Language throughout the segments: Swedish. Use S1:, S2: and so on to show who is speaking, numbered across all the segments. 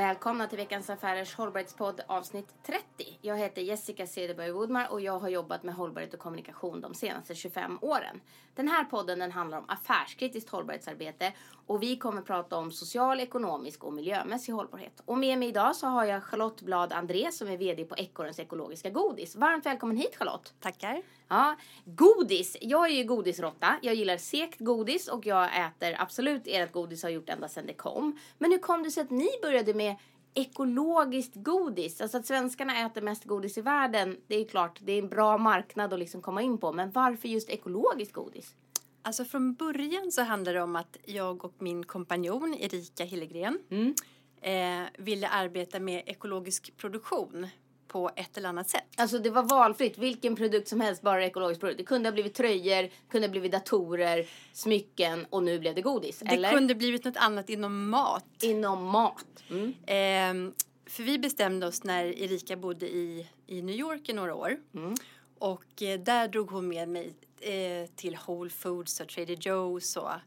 S1: Välkomna till veckans Affärers hållbarhetspodd avsnitt 30. Jag heter Jessica Cederberg Woodmar och jag har jobbat med hållbarhet och kommunikation de senaste 25 åren. Den här podden den handlar om affärskritiskt hållbarhetsarbete och vi kommer prata om social, ekonomisk och miljömässig hållbarhet. Och med mig idag så har jag Charlotte Blad André som är VD på Ekorrens ekologiska godis. Varmt välkommen hit Charlotte!
S2: Tackar!
S1: Ja, godis. Jag är ju godisrotta. Jag gillar sekt godis och jag äter absolut ert godis har gjort ända sedan det kom. Men hur kom det sig att ni började med ekologiskt godis? Alltså att svenskarna äter mest godis i världen. Det är klart, det är en bra marknad att liksom komma in på. Men varför just ekologiskt godis?
S2: Alltså från början så handlade det om att jag och min kompanjon Erika Hillegren
S1: Mm.
S2: eh, ville arbeta med ekologisk produktion på ett eller annat sätt.
S1: Alltså det var valfritt. Vilken produkt som helst, bara ekologisk produkt. Det kunde ha blivit tröjor, kunde ha blivit datorer, smycken och nu blev det godis.
S2: Det
S1: eller?
S2: kunde blivit något annat inom mat.
S1: Inom mat. Mm.
S2: Eh, för vi bestämde oss när Erika bodde i, i New York i några år.
S1: Mm.
S2: Och eh, där drog hon med mig eh, till Whole Foods och Trader Joe's och sådana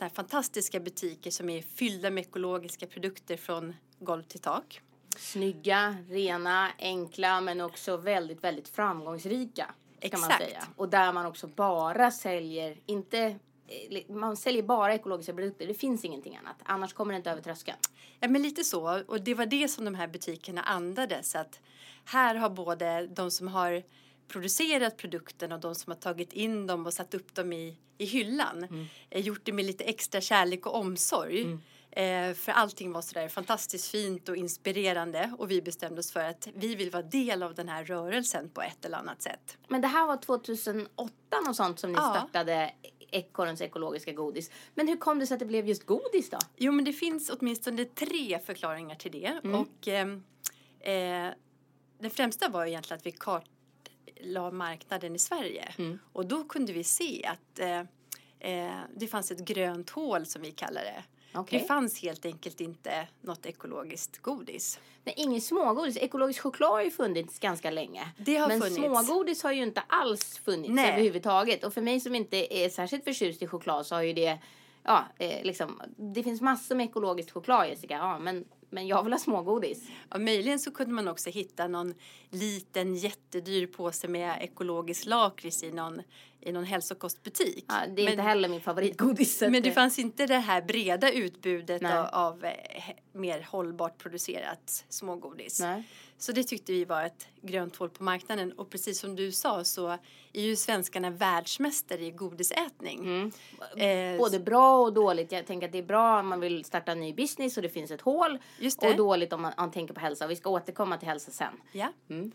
S2: här fantastiska butiker som är fyllda med ekologiska produkter från golv till tak.
S1: Snygga, rena, enkla men också väldigt, väldigt framgångsrika. Kan man
S2: Exakt.
S1: säga. Och där man också bara säljer, inte, eh, man säljer bara ekologiska produkter. Det finns ingenting annat. Annars kommer det inte över tröskeln.
S2: Ja, men lite så. Och det var det som de här butikerna andades. Att här har både de som har producerat produkten och de som har tagit in dem och satt upp dem i, i hyllan eh, gjort det med lite extra kärlek och omsorg. Eh, för allting var sådär fantastiskt fint och inspirerande och vi bestämde oss för att vi vill vara del av den här rörelsen på ett eller annat sätt.
S1: Men det här var 2008 och sånt som ni
S2: Ja.
S1: startade Ekorrens ekologiska godis. Men hur kom det sig att det blev just godis då?
S2: Jo, men det finns åtminstone tre förklaringar till det. Och ehm, eh, den främsta var egentligen att vi kartlade marknaden i Sverige. Och då kunde vi se att eh, eh, det fanns ett grönt hål som vi kallar det.
S1: Okej.
S2: Det fanns helt enkelt inte något ekologiskt godis.
S1: Nej, ingen smågodis. Ekologisk choklad har ju funnits ganska länge.
S2: Det har
S1: Men
S2: funnits.
S1: smågodis har ju inte alls funnits
S2: Nej.
S1: överhuvudtaget. Och för mig som inte är särskilt förtjust i choklad så har ju det, ja, eh, liksom, det finns massor med ekologiskt choklad Jessica, ja, men, men jag vill ha smågodis.
S2: Ja, möjligen så kunde man också hitta någon liten jättedyr påse med ekologisk lakrits i någon, i någon hälsokostbutik.
S1: Ja, det är
S2: Men-
S1: inte heller min favoritgodis.
S2: Men det fanns inte det här breda utbudet av, av eh, mer hållbart producerat smågodis.
S1: Nej.
S2: Så det tyckte vi var ett grönt hål på marknaden. Och precis som du sa så är ju svenskarna världsmästare i godisätning.
S1: Mm.
S2: Eh,
S1: Både bra och dåligt. Jag tänker att det är bra om man vill starta en ny business och det finns ett hål.
S2: Just det.
S1: Och dåligt om man, om man tänker på hälsa. Vi ska återkomma till hälsa sen.
S2: Ja.
S1: Mm.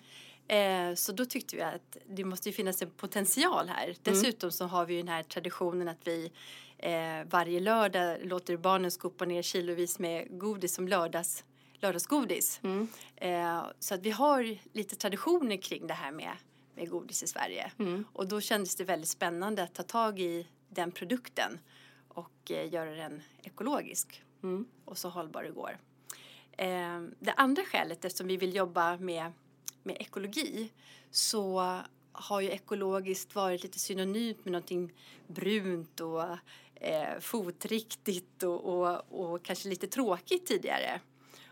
S2: Eh, så då tyckte vi att det måste finnas en potential här. Dessutom så har vi ju den här traditionen att vi eh, varje lördag låter barnen skopa ner kilovis med godis som lördags, lördagsgodis.
S1: Mm.
S2: Eh, så att vi har lite traditioner kring det här med, med godis i Sverige.
S1: Mm.
S2: Och då kändes det väldigt spännande att ta tag i den produkten och göra den ekologisk
S1: Mm.
S2: och så hållbar det går. Det andra skälet, eftersom vi vill jobba med, med ekologi, så har ju ekologiskt varit lite synonymt med någonting brunt och eh, fotriktigt och, och, och kanske lite tråkigt tidigare.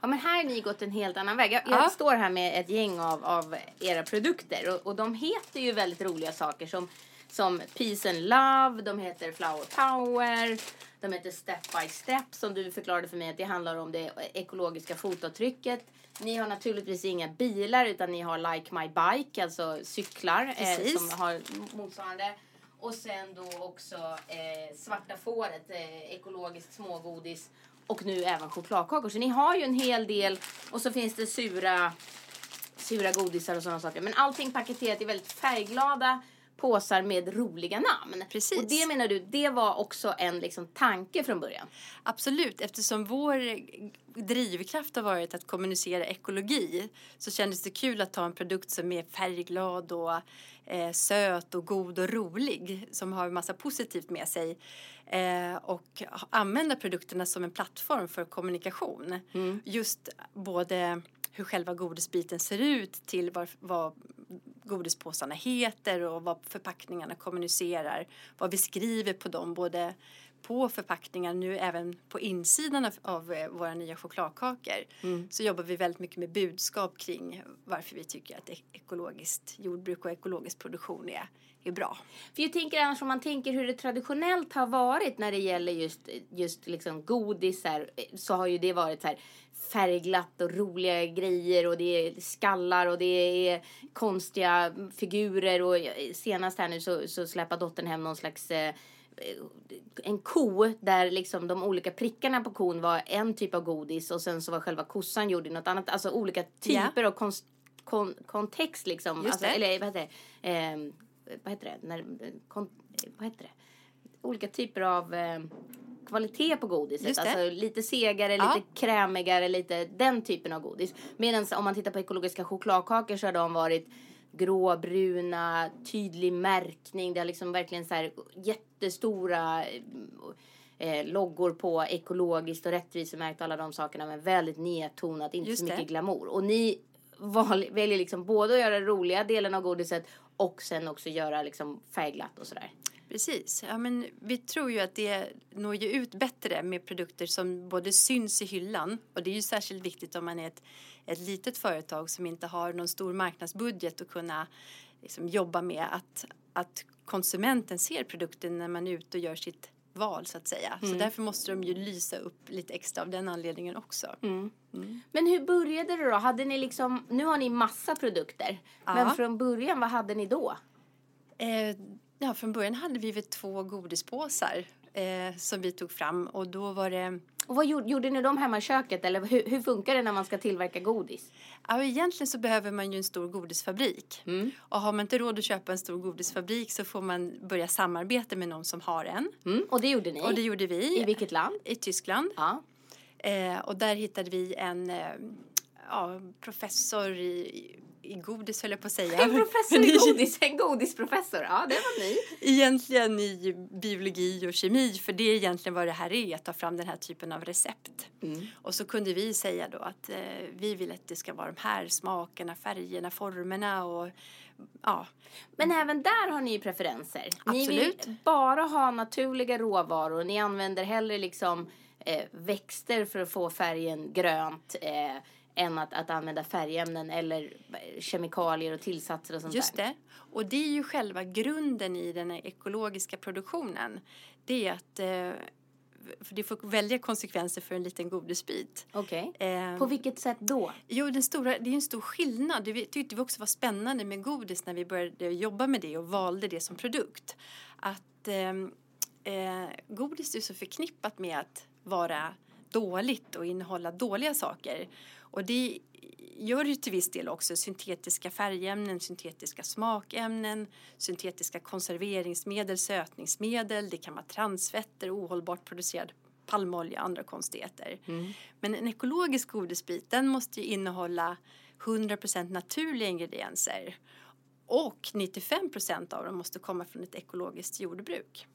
S1: Ja men här har ni gått en helt annan väg. Jag, jag
S2: Ja.
S1: står här med ett gäng av, av era produkter och, och de heter ju väldigt roliga saker som, som Peace and Love, de heter Flower Power, de heter Step by Step som du förklarade för mig att det handlar om det ekologiska fotavtrycket. Ni har naturligtvis inga bilar utan ni har Like My Bike, alltså cyklar eh, som har motsvarande. Och sen då också eh, Svarta fåret, eh, ekologiskt smågodis och nu även chokladkakor. Så ni har ju en hel del och så finns det sura, sura godisar och sådana saker. Men allting paketerat i väldigt färgglada påsar med roliga namn.
S2: Precis.
S1: Och det menar du, det var också en liksom tanke från början?
S2: Absolut, eftersom vår drivkraft har varit att kommunicera ekologi så kändes det kul att ta en produkt som är färgglad och eh, söt och god och rolig som har en massa positivt med sig eh, och använda produkterna som en plattform för kommunikation. Just både hur själva godisbiten ser ut till vad, vad godispåsarna heter och vad förpackningarna kommunicerar. Vad vi skriver på dem, både på förpackningar nu även på insidan av, av eh, våra nya chokladkakor
S1: Mm.
S2: så jobbar vi väldigt mycket med budskap kring varför vi tycker att ek- ekologiskt jordbruk och ekologisk produktion är, är bra.
S1: För jag tänker annars om man tänker hur det traditionellt har varit när det gäller just, just liksom godisar så har ju det varit så här färgglatt och roliga grejer och det är skallar och det är konstiga figurer och senast här nu så, så släpper dottern hem någon slags eh, en ko där liksom de olika prickarna på kon var en typ av godis och sen så var själva kossan gjord i något annat. Alltså olika typer av konst, kon, kontext liksom.
S2: Just
S1: alltså,
S2: det.
S1: Eller vad heter det? Eh, vad heter det? När, kon, vad heter det? Olika typer av eh, kvalitet på godiset. Alltså lite segare,
S2: Ja.
S1: lite krämigare, lite den typen av godis. Medan om man tittar på ekologiska chokladkakor så har de varit gråbruna, tydlig märkning. Det har liksom verkligen så här jättestora eh, loggor på ekologiskt och rättvisemärkt och alla de sakerna men väldigt nedtonat, inte
S2: Just
S1: så mycket
S2: det.
S1: glamour. Och ni val, väljer liksom både att göra den roliga delen av godiset och sen också göra liksom färgglatt och sådär.
S2: Precis. Ja, men vi tror ju att det når ju ut bättre med produkter som både syns i hyllan och det är ju särskilt viktigt om man är ett, ett litet företag som inte har någon stor marknadsbudget att kunna liksom, jobba med att, att konsumenten ser produkten när man är ute och gör sitt val så att säga. Så därför måste de ju lysa upp lite extra av den anledningen också.
S1: Men hur började det då? Hade ni liksom, nu har ni massa produkter.
S2: Ja.
S1: Men från början, vad hade ni då?
S2: Eh, ja, från början hade vi väl två godispåsar eh, som vi tog fram och då var det
S1: Och vad gjorde, gjorde ni dem hemma i köket? Eller hur, hur funkar det när man ska tillverka godis?
S2: Ja, egentligen så behöver man ju en stor godisfabrik. Och har man inte råd att köpa en stor godisfabrik så får man börja samarbeta med någon som har en.
S1: Mm, och det gjorde ni?
S2: Och det gjorde vi
S1: I vilket land?
S2: i Tyskland.
S1: Ja.
S2: Eh, och där hittade vi en eh, ja, professor i, i godis höll jag på att säga.
S1: En professor i godis, en godisprofessor. Ja, det var ni.
S2: Egentligen i biologi och kemi för det är egentligen vad det här är, att ta fram den här typen av recept.
S1: Mm.
S2: Och så kunde vi säga då att eh, vi vill att det ska vara de här smakerna, färgerna, formerna och ja,
S1: Men även där har ni ju preferenser. Ni
S2: Absolut.
S1: vill bara ha naturliga råvaror. Ni använder hellre liksom eh, växter för att få färgen grönt eh, än att, att använda färgämnen eller kemikalier och tillsatser och sånt
S2: Just
S1: där.
S2: det. Och det är ju själva grunden i den ekologiska produktionen. Det är att eh, för det får välja konsekvenser för en liten godisbit.
S1: Okej.
S2: Eh,
S1: På vilket sätt då?
S2: Jo, den stora, det är en stor skillnad. Det tyckte vi också var spännande med godis när vi började jobba med det och valde det som produkt. Att ehm, eh, godis är så förknippat med att vara dåligt och innehålla dåliga saker. Och det gör ju till viss del också syntetiska färgämnen, syntetiska smakämnen, syntetiska konserveringsmedel, sötningsmedel, det kan vara transfetter, ohållbart producerad palmolja och andra konstigheter. Men en ekologisk godisbit den måste ju innehålla 100% naturliga ingredienser och 95% av dem måste komma från ett ekologiskt jordbruk.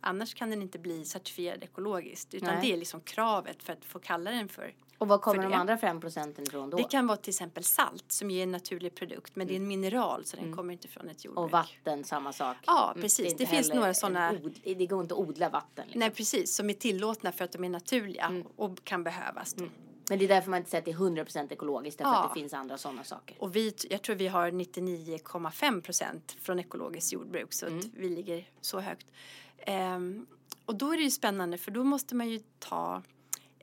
S2: Annars kan den inte bli certifierad ekologiskt utan
S1: Nej.
S2: det är liksom kravet för att få kalla den för
S1: Och var kommer de
S2: det.
S1: andra fem procenten ifrån då?
S2: det kan vara till exempel salt som är en naturlig produkt men det är en mineral så den kommer inte från ett jordbruk.
S1: Och vatten, samma sak.
S2: Ja,
S1: Mm,
S2: precis.
S1: inte
S2: Det finns några såna-
S1: Od, det går inte att odla vatten. Liksom.
S2: Nej precis, som är tillåtna för att de är naturliga och kan behövas. Då.
S1: Men det är därför man inte säger att det är 100% ekologiskt. Därför
S2: Ja.
S1: att det finns andra sådana saker.
S2: Och vi, jag tror vi har 99,5 procent från ekologiskt jordbruk så att vi ligger så högt. Ehm, och då är det ju spännande för då måste man ju ta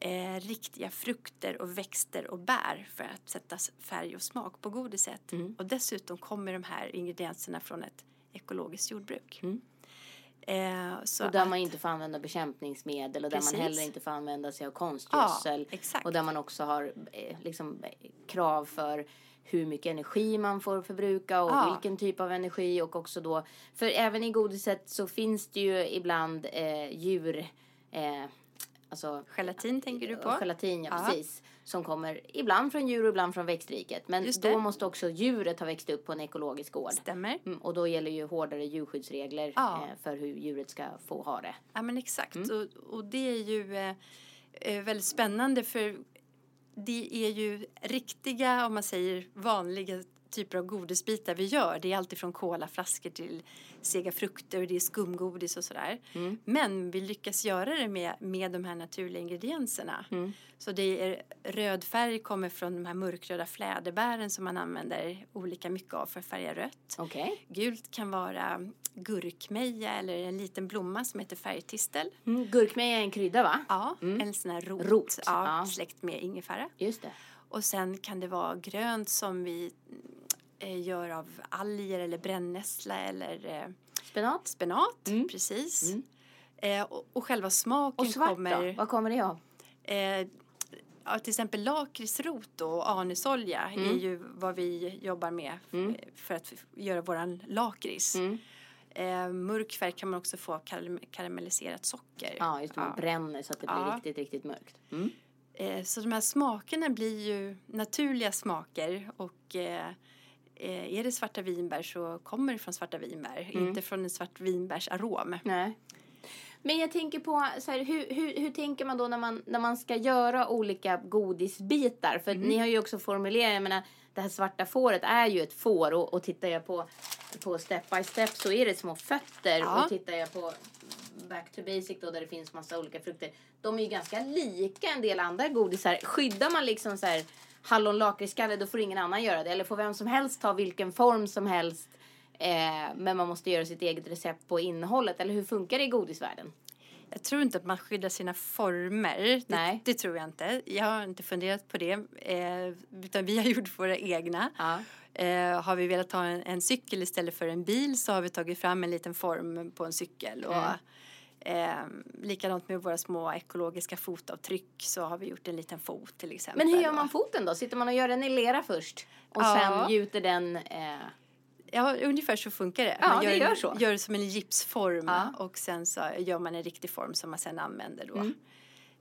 S2: eh, riktiga frukter och växter och bär för att sätta färg och smak på godiset. Och dessutom kommer de här ingredienserna från ett ekologiskt jordbruk. Eh, så
S1: Och där
S2: att-
S1: man inte får använda bekämpningsmedel och där
S2: Precis.
S1: man heller inte får använda sig av konstgödsel.
S2: Ja.
S1: Och där man också har eh, liksom, eh, krav för hur mycket energi man får förbruka och
S2: Ja.
S1: vilken typ av energi och också då för även i godiset så finns det ju ibland eh, djur eh, alltså
S2: Gelatin tänker du på?
S1: och Gelatin, ja,
S2: Ja.
S1: precis. Som kommer ibland från djur och ibland från växtriket. Men då måste också djuret ha växt upp på en ekologisk gård.
S2: Stämmer.
S1: Mm, och då gäller ju hårdare djurskyddsregler
S2: Ja.
S1: eh, för hur djuret ska få ha det.
S2: Ja men exakt och, och det är ju eh, eh, väldigt spännande för det är ju riktiga, om man säger vanliga typer av godisbitar vi gör. Det är alltid från kolaflaskor till sega frukter och det är skumgodis och sådär.
S1: Mm.
S2: Men vi lyckas göra det med, med de här naturliga ingredienserna.
S1: Mm.
S2: Så det är röd färg kommer från de här mörkröda fläderbären som man använder olika mycket av för att färga rött.
S1: Okej.
S2: Gult kan vara gurkmeja eller en liten blomma som heter färgtistel.
S1: Mm. Gurkmeja är en krydda va?
S2: Ja, en sån här rot,
S1: Rot,
S2: Ja,
S1: ja.
S2: släkt med ingefära.
S1: Just det.
S2: Och sen kan det vara grönt som vi gör av alger eller brännässla eller eh,
S1: Spenat.
S2: spenat.
S1: Mm.
S2: Precis.
S1: Mm.
S2: Eh, och, och själva smaken
S1: Och svart
S2: kommer...
S1: då? Vad kommer det av?
S2: Eh, ja, till exempel lakritsrot och anusolja
S1: Mm.
S2: är ju vad vi jobbar med f- för att göra våran lakrits.
S1: Mm.
S2: Eh, mörk färg kan man också få av karam- karamelliserat socker.
S1: Ja, just det. Man
S2: Ja.
S1: bränner så att det blir
S2: Ja.
S1: riktigt, riktigt mörkt. Mm.
S2: Eh, så de här smakerna blir ju naturliga smaker och eh, eh, är det svarta vinbär så kommer det från svarta vinbär,
S1: Mm.
S2: inte från en svart vinbärsarom.
S1: Nej. Men jag tänker på, så här, hur, hur, hur tänker man då när man, när man ska göra olika godisbitar? För ni har ju också formulerat, jag menar, det här svarta fåret är ju ett får och, och tittar jag på, på step by step så är det små fötter
S2: Ja.
S1: och tittar jag på back to basic då där det finns massa olika frukter. De är ju ganska lika en del andra godisar. Skyddar man liksom så här hallon lakritskalle då får ingen annan göra det. Eller får vem som helst ta vilken form som helst. Eh, men man måste göra sitt eget recept på innehållet. Eller hur funkar det i godisvärlden?
S2: Jag tror inte att man skyddar sina former. Det,
S1: Nej.
S2: det tror jag inte. Jag har inte funderat på det. Eh, utan vi har gjort våra egna.
S1: Ja.
S2: Eh, har vi velat ha en, en cykel istället för en bil så har vi tagit fram en liten form på en cykel. Och,
S1: Mm.
S2: Eh, likadant med våra små ekologiska fotavtryck så har vi gjort en liten fot till exempel.
S1: Men hur gör man foten då? Sitter man och gör den i lera först? Och
S2: Ja.
S1: sen gjuter den... Eh,
S2: Ja, ungefär så funkar det.
S1: Ja,
S2: man
S1: det
S2: gör,
S1: gör så.
S2: gör det som en gipsform
S1: Ja.
S2: och sen så gör man en riktig form som man sen använder då.
S1: Mm.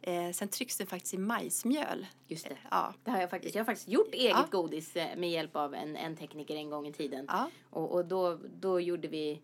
S2: Eh, sen trycks den faktiskt i majsmjöl.
S1: just det.
S2: Ja.
S1: Det har jag faktiskt. Jag har faktiskt gjort eget
S2: Ja.
S1: godis eh, med hjälp av en, en tekniker en gång i tiden.
S2: Ja.
S1: Och, och då, då gjorde vi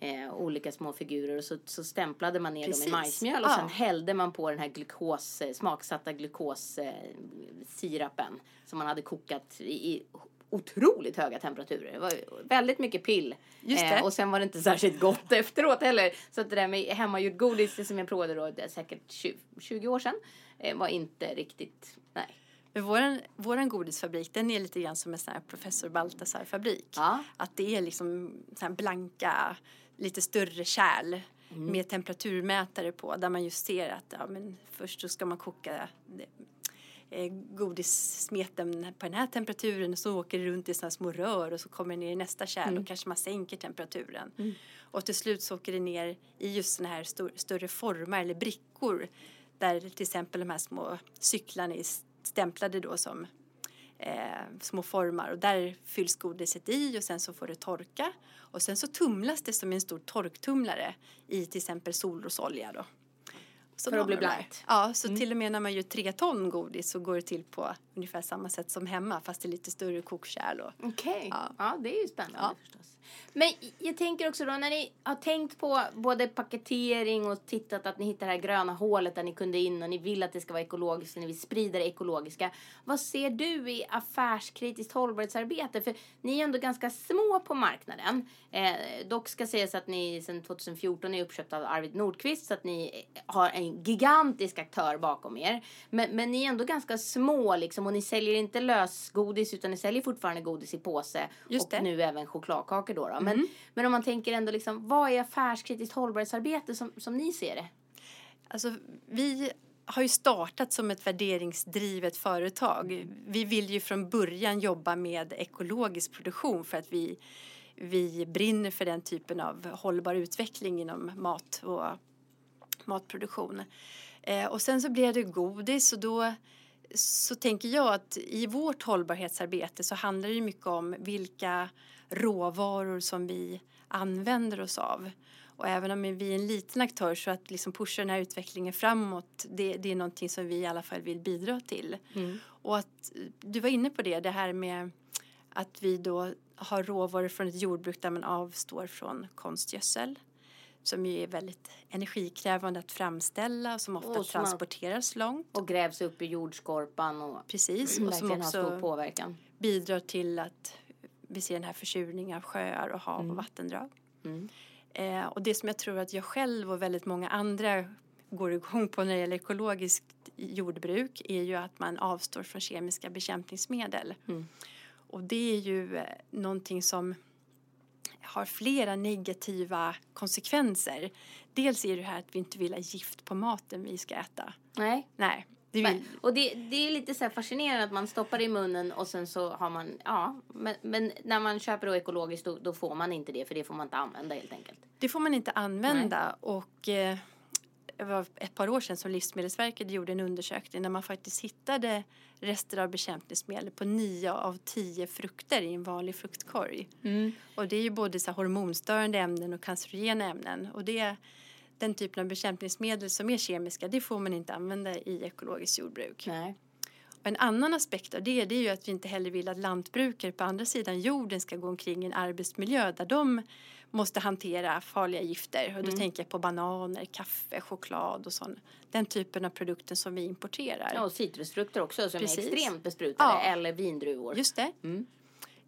S1: eh, olika små figurer och så, så stämplade man ner dem
S2: Precis.
S1: i majsmjöl och
S2: Ja.
S1: sen hällde man på den här glukos, eh, smaksatta glukossirapen som man hade kokat i, i otroligt höga temperaturer. Det var väldigt mycket pill. Eh, och sen var det inte särskilt gott efteråt heller. Så att det där med hemmagjort godis som jag provade då, det är säkert 20, 20 år sedan, eh, var inte riktigt, nej.
S2: Men våran, våran godisfabrik den är lite grann som en sån här professor Baltasar-fabrik.
S1: Ja.
S2: Att det är liksom så här blanka, lite större kärl
S1: Mm.
S2: med temperaturmätare på där man just ser att ja, men först så ska man koka eh, godissmeten på den här temperaturen och så åker det runt i här små rör och så kommer det ner i nästa kärl
S1: Mm.
S2: och kanske man sänker temperaturen. Och till slut så åker det ner i just såna här stor, större formar eller brickor där till exempel de här små cyklarna är stämplade då som eh, små formar och där fylls godiset i och sen så får det torka och sen så tumlas det som en stor torktumlare i till exempel solrosolja då. Så
S1: För att bli blankt.
S2: Ja, så till och med när man gör tre ton godis så går det till på ungefär samma sätt som hemma fast är lite större kokkärl
S1: Okej.
S2: Ja.
S1: Ja. det är ju spännande
S2: Ja.
S1: förstås. Men jag tänker också då när ni har tänkt på både paketering och tittat att ni hittar det här gröna hålet där ni kunde in och ni vill att det ska vara ekologiskt och ni vill sprida det ekologiska. Vad ser du i affärskritiskt hållbarhetsarbete? För ni är ändå ganska små på marknaden. Eh, dock ska sägas att ni sedan 2014 är uppköpta av Arvid Nordqvist så att ni har en gigantisk aktör bakom er. Men, men ni är ändå ganska små liksom och ni säljer inte lösgodis utan ni säljer fortfarande godis i påse
S2: Just
S1: och
S2: det.
S1: nu även chokladkakor då. då. Men, men om man tänker ändå liksom, vad är affärskritiskt hållbarhetsarbete som, som ni ser det?
S2: Alltså, vi har ju startat som ett värderingsdrivet företag. Vi vill ju från början jobba med ekologisk produktion för att vi, vi brinner för den typen av hållbar utveckling inom mat och matproduktion. Eh, och sen så blev det godis och då så tänker jag att i vårt hållbarhetsarbete så handlar det mycket om vilka råvaror som vi använder oss av. Och även om vi är en liten aktör så att liksom pusha den här utvecklingen framåt det, det är någonting som vi i alla fall vill bidra till. Och att du var inne på det, det här med att vi då har råvaror från ett jordbruk där man avstår från konstgödsel som ju är väldigt energikrävande att framställa och som ofta
S1: Och som
S2: transporteras långt.
S1: Och grävs upp i jordskorpan och
S2: Precis, och som
S1: verkligen har stor
S2: också
S1: påverkan.
S2: bidrar till att vi ser den här försurningen av sjöar och hav
S1: Mm.
S2: och vattendrag.
S1: Mm.
S2: Eh, och det som jag tror att jag själv och väldigt många andra går igång på när det gäller ekologiskt jordbruk är ju att man avstår från kemiska bekämpningsmedel.
S1: Mm.
S2: Och det är ju eh, någonting som har flera negativa konsekvenser. Dels är det här att vi inte vill ha gift på maten vi ska äta.
S1: Nej.
S2: Nej, det vill,
S1: och det, det är lite så fascinerande att man stoppar det i munnen och sen så har man, ja, men, men när man köper då ekologiskt då, då får man inte det för det får man inte använda helt enkelt.
S2: det får man inte använda. Och eh, var ett par år sedan som Livsmedelsverket gjorde en undersökning där man faktiskt hittade rester av bekämpningsmedel på nio av tio frukter i en vanlig fruktkorg. Och det är ju både så hormonstörande ämnen och cancerogena ämnen. Och det, den typen av bekämpningsmedel som är kemiska, det får man inte använda i ekologiskt jordbruk.
S1: Nej.
S2: Och en annan aspekt av det, det är ju att vi inte heller vill att lantbrukare på andra sidan jorden ska gå omkring i en arbetsmiljö där de måste hantera farliga gifter. Och då
S1: Mm.
S2: tänker jag på bananer, kaffe, choklad och sån. Den typen av produkter som vi importerar.
S1: Ja, och citrusfrukter också som
S2: Precis.
S1: är extremt besprutade
S2: Ja.
S1: eller vindruvor.
S2: Just det.
S1: Mm.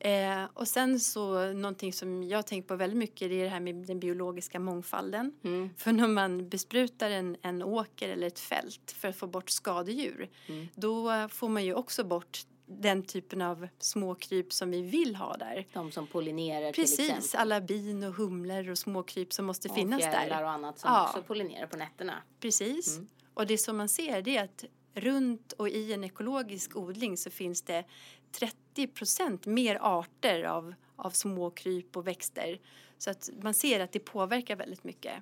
S2: Eh, och sen så någonting som jag tänkt på väldigt mycket det är det här med den biologiska mångfalden.
S1: Mm.
S2: För när man besprutar en, en åker eller ett fält för att få bort skadedjur
S1: Mm.
S2: då får man ju också bort den typen av småkryp som vi vill ha där.
S1: De som pollinerar till
S2: Precis,
S1: exempel.
S2: alla bin och humlor och småkryp som måste
S1: Och
S2: finnas där.
S1: och annat som
S2: Ja.
S1: också pollinerar på nätterna.
S2: Precis.
S1: Mm.
S2: Och det som man ser det är att runt och i en ekologisk odling så finns det 30 procent mer arter av, av småkryp och växter. Så att man ser att det påverkar väldigt mycket.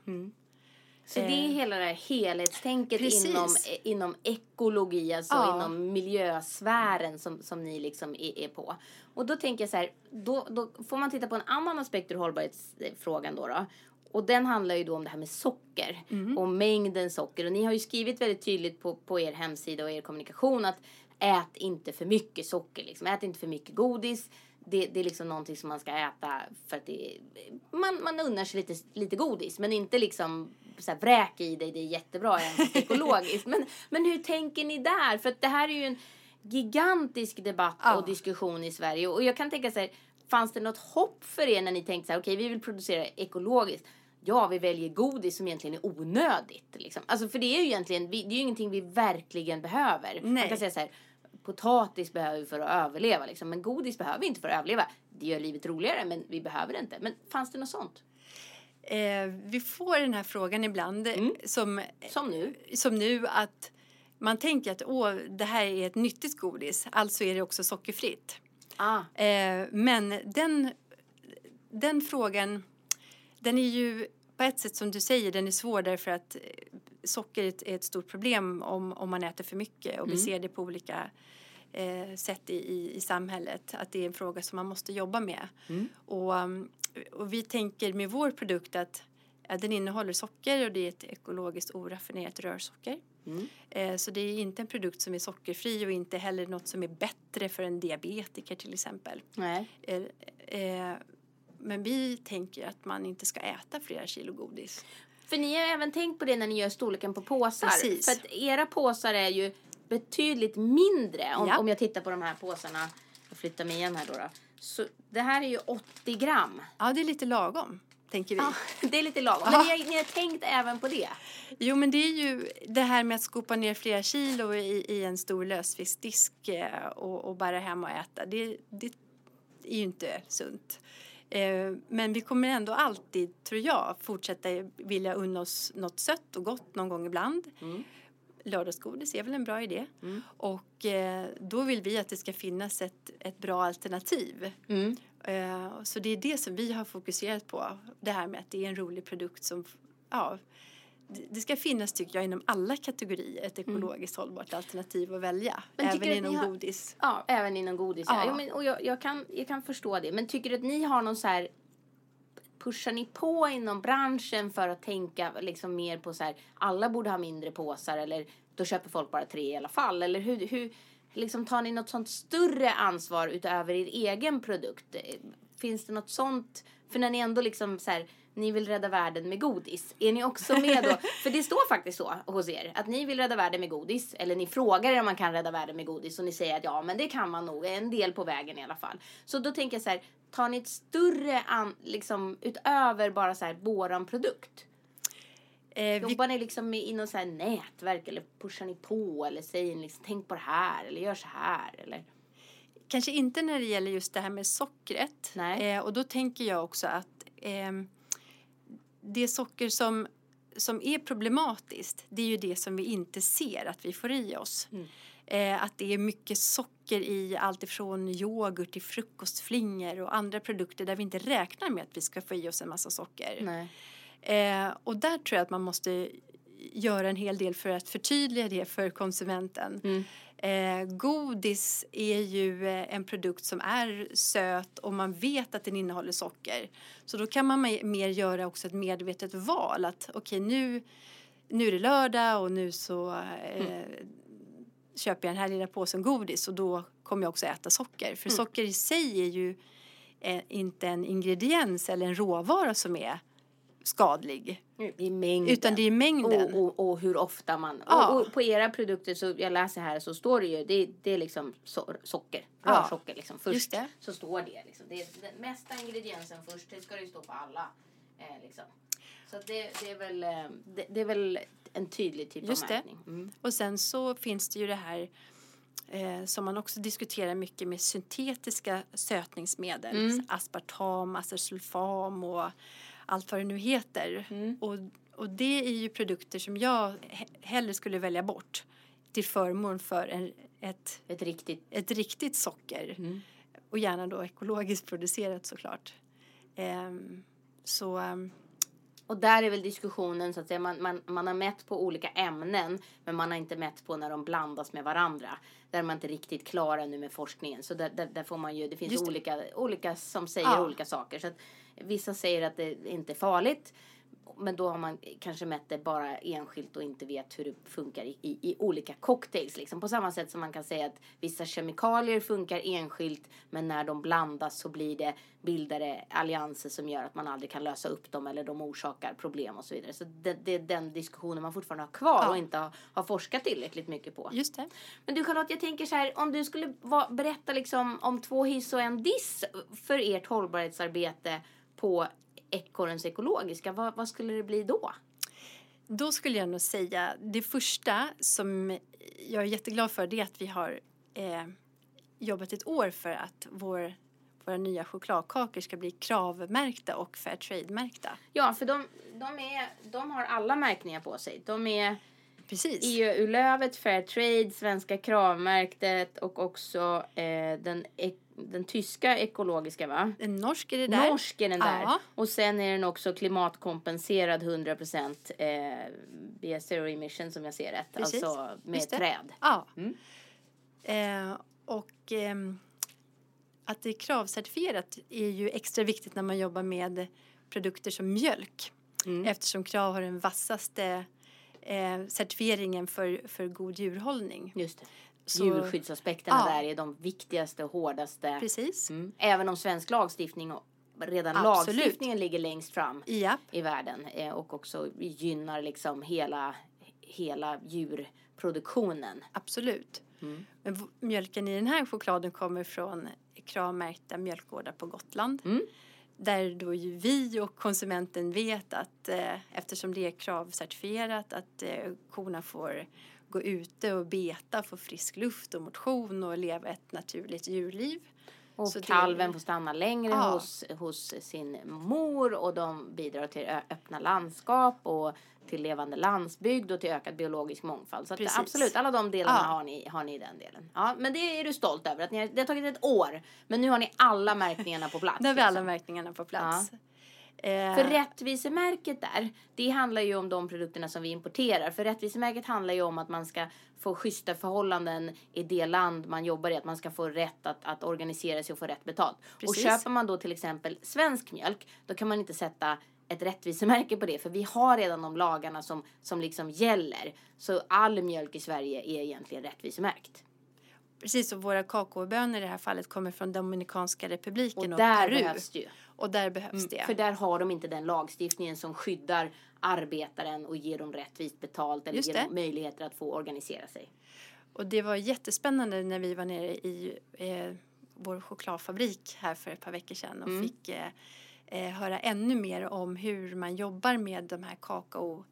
S1: Så det är
S2: Eh,
S1: hela det här helhetstänket
S2: precis.
S1: inom, eh, inom ekologi, alltså
S2: Ja.
S1: inom miljösfären som, som ni liksom är, är på. Och då tänker jag så här, då, då får man titta på en annan aspekt ur hållbarhetsfrågan då. då. Och den handlar ju då om det här med socker
S2: Mm.
S1: och mängden socker. Och ni har ju skrivit väldigt tydligt på, på er hemsida och er kommunikation att ät inte för mycket socker. Liksom. Ät inte för mycket godis. Det, det är liksom någonting som man ska äta för att det, man, man unnar sig lite, lite godis. Men inte liksom så här, vräk i dig, det är jättebra, ekologiskt. Men, men hur tänker ni där? För att det här är ju en gigantisk debatt
S2: Ja.
S1: och diskussion i Sverige. Och jag kan tänka så här, fanns det något hopp för er när ni tänkte så här, okej vi vill producera ekologiskt. Ja, vi väljer godis som egentligen är onödigt. Liksom. Alltså, för det är ju egentligen, det är ju ingenting vi verkligen behöver. Man
S2: Nej.
S1: kan säga så här, potatis behöver vi för att överleva. Liksom. Men godis behöver vi inte för att överleva. Det gör livet roligare, men vi behöver det inte. Men fanns det något sånt?
S2: Eh, vi får den här frågan ibland eh, som,
S1: Som nu?
S2: som nu att man tänker att Åh, det här är ett nyttigt godis, alltså är det också sockerfritt.
S1: Ah,
S2: Eh, men den, den frågan, den är ju på ett sätt som du säger, den är svår därför att eh, socker är ett, är ett stort problem om, om man äter för mycket och vi ser det på olika eh, sätt i, i, i samhället. Att det är en fråga som man måste jobba med. Och, um, och vi tänker med vår produkt att ja, den innehåller socker och det är ett ekologiskt oraffinerat rörsocker.
S1: Mm.
S2: Eh, så det är inte en produkt som är sockerfri och inte heller något som är bättre för en diabetiker till exempel.
S1: nej.
S2: Eh, eh, men vi tänker att man inte ska äta flera kilo godis.
S1: För ni har även tänkt på det när ni gör storleken på påsar.
S2: Precis.
S1: För att era påsar är ju betydligt mindre. Om,
S2: Ja.
S1: om jag tittar på de här påsarna. Jag flyttar mig igen här då. då. Så det här är ju 80 gram.
S2: Ja, det är lite lagom, tänker vi.
S1: Ja, det är lite lagom. Men ni har, ni har tänkt även på det.
S2: Jo, men det är ju det här med att skopa ner flera kilo i, i en stor lösviktsdisk eh, och, och bara hem och äta. Det, det är ju inte sunt. Eh, Men vi kommer ändå alltid, tror jag, fortsätta vilja unna oss något sött och gott någon gång ibland.
S1: Mm.
S2: Lördagsgodis är väl en bra idé.
S1: Mm.
S2: Och eh, då vill vi att det ska finnas ett, ett bra alternativ.
S1: Mm.
S2: Eh, Så det är det som vi har fokuserat på. Det här med att det är en rolig produkt som, ja, det- ska finnas tycker jag inom alla kategorier ett ekologiskt hållbart alternativ att välja.
S1: Mm. Men
S2: Även inom
S1: har-
S2: godis.
S1: Ja, även inom godis. Ja.
S2: Ja.
S1: Men, och jag, jag, kan, jag kan förstå det. Men tycker du att ni har någon så här... Pushar ni på inom branschen för att tänka liksom mer på så här... Alla borde ha mindre påsar eller då köper folk bara tre i alla fall. Eller hur, hur liksom tar ni något sånt större ansvar utöver er egen produkt? Finns det något sånt? För när ni ändå liksom så här, ni vill rädda världen med godis. Är ni också med då? För det står faktiskt så hos er. Att ni vill rädda världen med godis. Eller ni frågar er om man kan rädda världen med godis. Och ni säger att ja men det kan man nog. En del på vägen i alla fall. Så då tänker jag så här. Tar ni ett större, an, liksom utöver bara så här våran produkt?
S2: Eh, vi,
S1: Jobbar ni liksom med, i något så här nätverk eller pushar ni på eller säger ni liksom tänk på det här eller gör så här eller?
S2: kanske inte när det gäller just det här med sockret.
S1: Nej.
S2: Eh, och då tänker jag också att ehm, det socker som, som är problematiskt, det är ju det som vi inte ser att vi får i oss.
S1: Mm.
S2: Eh, att det är mycket socker i allt ifrån yoghurt till frukostflingor och andra produkter där vi inte räknar med att vi ska få i oss en massa socker. Eh, och där tror jag att man måste göra en hel del för att förtydliga det för konsumenten.
S1: Mm.
S2: Eh, godis är ju eh, en produkt som är söt och man vet att den innehåller socker. Så då kan man ma- mer göra också ett medvetet val att okej nu, nu är det lördag och nu så eh, köper jag den här lilla påsen godis och då kommer jag också äta socker. För
S1: Mm.
S2: socker i sig är ju eh, inte en ingrediens eller en råvara som är skadlig.
S1: I mängden.
S2: Utan det är mängden.
S1: Och, och, och hur ofta man...
S2: Ja.
S1: Och, och på era produkter, så jag läser här, så står det ju, det, det är liksom so socker,
S2: Ja.
S1: rörsocker liksom. Först så står det liksom. Det är den mesta ingrediensen först, det ska det ju stå på alla. Eh, liksom. Så det, det, är väl, eh, det, det är väl en tydlig typ
S2: Just
S1: av
S2: det.
S1: märkning. Mm.
S2: Och sen så finns det ju det här eh, som man också diskuterar mycket med syntetiska sötningsmedel.
S1: Mm.
S2: Aspartam, acesulfam och allt vad det nu heter.
S1: Mm.
S2: Och, och det är ju produkter som jag he- hellre skulle välja bort till förmån för en, ett,
S1: Ett riktigt...
S2: ett riktigt socker.
S1: Mm.
S2: Och gärna då ekologiskt producerat såklart. Ehm, så ehm,
S1: Och där är väl diskussionen så att säga, man, man, man har mätt på olika ämnen men man har inte mätt på när de blandas med varandra. Där är man inte riktigt klara nu med forskningen. Så där, där, där får man ju, det finns
S2: Just
S1: olika, olika som säger
S2: Ja.
S1: olika saker. Så att vissa säger att det inte är farligt. Men då har man kanske mätt det bara enskilt och inte vet hur det funkar i, i, i olika cocktails. Liksom. På samma sätt som man kan säga att vissa kemikalier funkar enskilt men när de blandas så blir det bildare allianser som gör att man aldrig kan lösa upp dem eller de orsakar problem och så vidare. Så det, det är den diskussionen man fortfarande har kvar
S2: Ja.
S1: och inte har, har forskat tillräckligt mycket på.
S2: just det.
S1: Men du Charlotte, jag tänker så här, om du skulle va, berätta liksom om två hiss och en diss för ert hållbarhetsarbete på Ekorrens ekologiska, vad, vad skulle det bli då?
S2: Då skulle jag nog säga det första som jag är jätteglad för det är att vi har eh, jobbat ett år för att vår, våra nya chokladkakor ska bli kravmärkta och Fairtrade-märkta.
S1: Ja, för de, de, är, de har alla märkningar på sig. De är
S2: Precis.
S1: EU-lövet, Fairtrade, Svenska kravmärktet och också eh, den, ek, den tyska ekologiska va?
S2: En norsk är det där.
S1: Norsk är den där.
S2: Ja.
S1: Och sen är den också klimatkompenserad 100% eh, via zero emission som jag ser rätt.
S2: Precis.
S1: Alltså med
S2: Just
S1: träd.
S2: Ja.
S1: Mm.
S2: Eh, och ehm, att det är kravcertifierat är ju extra viktigt när man jobbar med produkter som mjölk.
S1: Mm.
S2: Eftersom Krav har den vassaste eh, certifieringen för, för god djurhållning.
S1: Just det.
S2: Så-
S1: Djurskyddsaspekterna
S2: Ja.
S1: där är de viktigaste och hårdaste.
S2: Precis.
S1: Mm. Även om svensk lagstiftning och redan
S2: Absolut.
S1: lagstiftningen ligger längst fram
S2: Japp.
S1: i världen eh, och också gynnar liksom hela, hela djurproduktionen.
S2: Absolut.
S1: Mm.
S2: Men mjölken i den här chokladen kommer från kravmärkta mjölkgårdar på Gotland.
S1: Mm.
S2: Där då ju vi och konsumenten vet att eh, eftersom det är kravcertifierat att eh, korna får gå ute och beta, få frisk luft och motion och leva ett naturligt djurliv.
S1: Och
S2: Så det-
S1: kalven får stanna längre
S2: Ja.
S1: hos, hos sin mor och de bidrar till öppna landskap och till levande landsbygd och till ökad biologisk mångfald. Så att absolut, alla de delarna
S2: Ja.
S1: har, ni, har ni i den delen. Ja, men det är du stolt över. Att ni har, det har tagit ett år, men nu har ni alla märkningarna på plats.
S2: Där har vi alla
S1: liksom.
S2: märkningarna på plats. Eh,
S1: För rättvisemärket där, det handlar ju om de produkterna som vi importerar. För rättvisemärket handlar ju om att man ska få schyssta förhållanden i det land man jobbar i. Att man ska få rätt att, att organisera sig och få rätt betalt.
S2: Precis.
S1: Och köper man då till exempel svensk mjölk, då kan man inte sätta ett rättvisemärke på det. För vi har redan de lagarna som, som liksom gäller. Så all mjölk i Sverige är egentligen rättvisemärkt.
S2: Precis, och våra kakaobönor i det här fallet kommer från Dominikanska
S1: Och
S2: republiken och,
S1: där
S2: Peru.
S1: behövs det ju.
S2: Och där behövs det.
S1: För där har de inte den lagstiftningen som skyddar arbetaren och ger dem rättvist betalt eller
S2: Just
S1: ger
S2: det.
S1: dem möjligheter att få organisera sig.
S2: Och det var jättespännande när vi var nere i eh, vår chokladfabrik här för ett par veckor sedan och
S1: Mm.
S2: fick eh, eh, höra ännu mer om hur man jobbar med de här kakao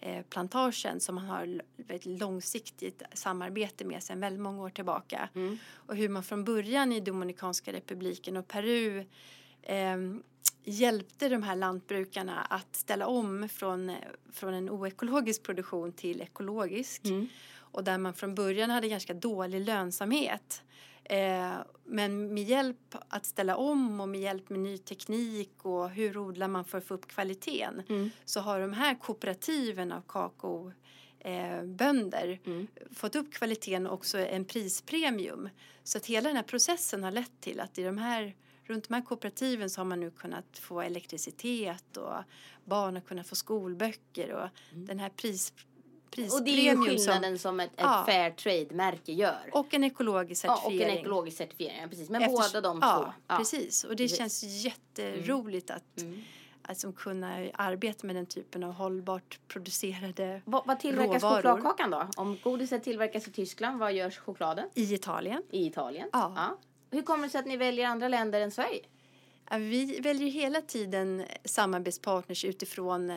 S2: eh, som man har ett långsiktigt samarbete med sedan väldigt många år tillbaka.
S1: Mm.
S2: Och hur man från början i Dominikanska republiken och Peru eh, hjälpte de här lantbrukarna att ställa om från, från en oekologisk produktion till ekologisk.
S1: Mm.
S2: Och där man från början hade ganska dålig lönsamhet. Eh, men med hjälp att ställa om och med hjälp med ny teknik och hur odlar man för att få upp kvaliteten
S1: Mm.
S2: så har de här kooperativen av kakao eh, bönder
S1: Mm.
S2: fått upp kvaliteten och också en prispremium. Så att hela den här processen har lett till att i de här, runt de här kooperativen så har man nu kunnat få elektricitet och barn har kunnat få skolböcker och den här pris,
S1: Mm. Och det är ju
S2: prispremium som,
S1: skillnaden som ett, ett
S2: Ja.
S1: fair trade-märke gör.
S2: och en ekologisk
S1: ja, och
S2: certifiering.
S1: en ekologisk certifiering, ja, precis. Men
S2: Eftersom-
S1: båda de
S2: ja,
S1: två. Ja,
S2: precis. Och det
S1: precis.
S2: känns jätteroligt att,
S1: Mm.
S2: att som kunna arbeta med den typen av hållbart producerade
S1: Vad, vad tillverkas
S2: Råvaror.
S1: chokladkakan då? Om godiset tillverkas i Tyskland, vad görs chokladen?
S2: i Italien.
S1: I Italien?
S2: Ja.
S1: Hur kommer det sig att ni väljer andra länder än Sverige?
S2: Vi väljer hela tiden samarbetspartners utifrån eh,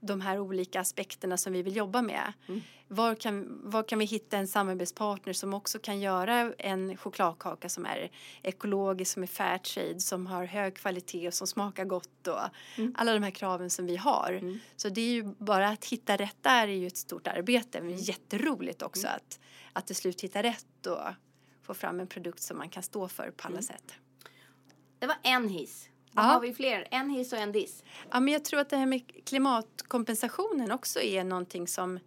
S2: de här olika aspekterna som vi vill jobba med.
S1: Mm.
S2: Var, kan, var kan vi hitta en samarbetspartner som också kan göra en chokladkaka som är ekologisk, som är fair trade, som har hög kvalitet och som smakar gott och
S1: Mm.
S2: alla de här kraven som vi har.
S1: Mm.
S2: Så det är ju bara att hitta rätt där är ju ett stort arbete men
S1: Mm.
S2: jätteroligt också att, att till slut hitta rätt och få fram en produkt som man kan stå för på alla
S1: Mm.
S2: sätt.
S1: Det var en hiss. Vad
S2: Ja.
S1: har vi fler? En hiss och en diss.
S2: Ja, men jag tror att det här med klimatkompensationen också är någonting som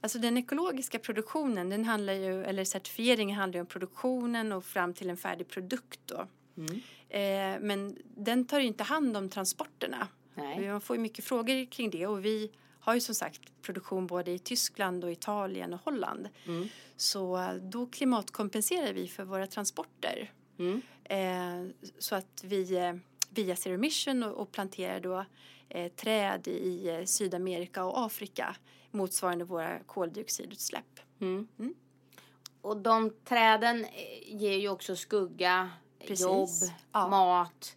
S2: Alltså den ekologiska produktionen, den handlar ju, eller certifieringen handlar ju om produktionen och fram till en färdig produkt då.
S1: Mm.
S2: Eh, men den tar ju inte hand om transporterna.
S1: Nej.
S2: Man får ju mycket frågor kring det och vi har ju som sagt produktion både i Tyskland och Italien och Holland.
S1: Mm.
S2: Så eh, då klimatkompenserar vi för våra transporter.
S1: Mm.
S2: Eh, så att vi eh, via Zero Mission och, och planterar då eh, träd i eh, Sydamerika och Afrika motsvarande våra koldioxidutsläpp.
S1: Mm.
S2: Mm.
S1: Och de träden eh, ger ju också skugga,
S2: Precis.
S1: jobb,
S2: Ja.
S1: mat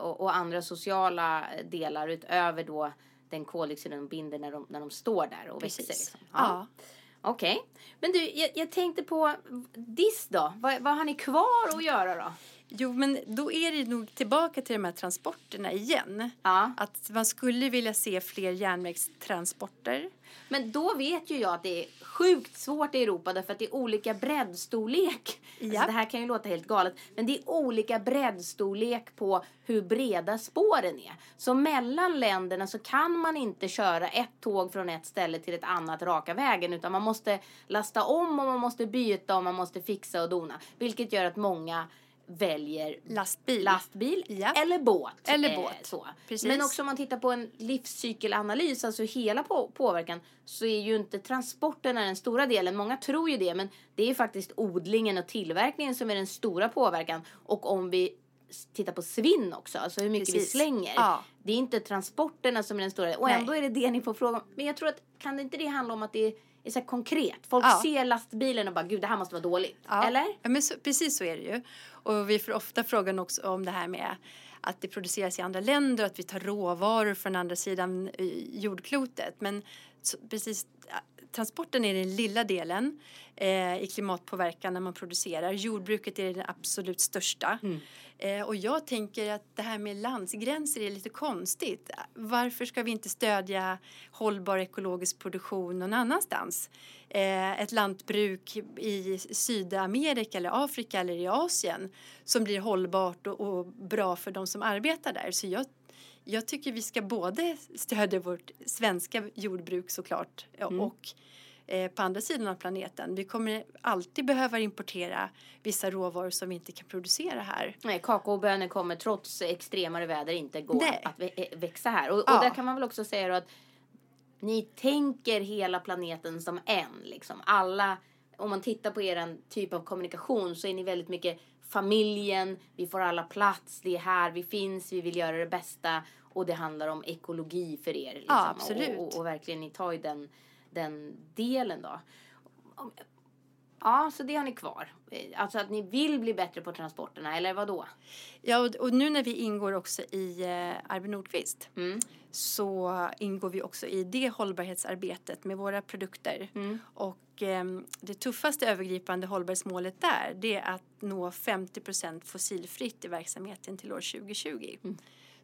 S1: och, och andra sociala delar utöver då den koldioxiden de binder när de, när de står där och växer. Liksom.
S2: Ja.
S1: Okej. Men du, jag, jag tänkte på diss då. Vad, vad har ni kvar att göra då?
S2: Jo, men då är det nog tillbaka till de här transporterna igen.
S1: Ja.
S2: Att man skulle vilja se fler järnvägstransporter.
S1: Men då vet ju jag att det är sjukt svårt i Europa därför att det är olika breddstorlek.
S2: Ja.
S1: Alltså det här kan ju låta helt galet. Men det är olika breddstorlek på hur breda spåren är. Så mellan länderna så kan man inte köra ett tåg från ett ställe till ett annat raka vägen. Utan man måste lasta om och man måste byta och man måste fixa och dona. Vilket gör att många väljer
S2: Lastbil.
S1: lastbil
S2: Ja.
S1: eller båt.
S2: Eller
S1: Eh,
S2: båt.
S1: så.
S2: Precis.
S1: Men också om man tittar på en livscykelanalys, alltså hela på påverkan, så är ju inte transporterna den stora delen. Många tror ju det, men det är faktiskt odlingen och tillverkningen som är den stora påverkan. Och om vi tittar på svinn också, alltså hur mycket vi
S2: Precis.
S1: slänger.
S2: Ja.
S1: Det är inte transporterna som är den stora. Och
S2: Nej.
S1: ändå är det det ni får fråga om. Men jag tror att, kan det inte det handla om att det är, är så konkret? Folk
S2: Ja.
S1: ser lastbilen och bara, gud det här måste vara dåligt.
S2: Ja.
S1: Eller?
S2: Ja, men så, precis så är det ju. Och vi får ofta frågan också om det här med att det produceras i andra länder och att vi tar råvaror från andra sidan jordklotet. Men så, precis, transporten är den lilla delen eh, i klimatpåverkan när man producerar. Jordbruket är den absolut största. Eh, och jag tänker att det här med landsgränser är lite konstigt. Varför ska vi inte stödja hållbar ekologisk produktion någon annanstans? Eh, ett lantbruk i Sydamerika eller Afrika eller i Asien som blir hållbart och, och bra för de som arbetar där. Så jag, jag tycker vi ska både stödja vårt svenska jordbruk såklart
S1: Mm.
S2: och eh, på andra sidan av planeten. Vi kommer alltid behöva importera vissa råvaror som vi inte kan producera här.
S1: Nej, kakaobönor kommer trots extremare väder inte gå
S2: Nej.
S1: att eh, växa här. Och, och
S2: Ja.
S1: där kan man väl också säga då att ni tänker hela planeten som en. Liksom. Alla, om man tittar på er typ av kommunikation så är ni väldigt mycket familjen, vi får alla plats, det är här vi finns, vi vill göra det bästa. Och det handlar om ekologi för er. Liksom.
S2: Ja, absolut.
S1: Och, och, och verkligen, ni tar ju den, den delen då. Ja, så det har ni kvar. Eh, Alltså att ni vill bli bättre på transporterna, eller vad då?
S2: Ja, och, och nu när vi ingår också i eh, Arvid Nordqvist
S1: Mm.
S2: så ingår vi också i det hållbarhetsarbetet med våra produkter.
S1: Mm.
S2: Och ehm, det tuffaste övergripande hållbarhetsmålet där det är att nå 50% fossilfritt i verksamheten till år 2020.
S1: Mm.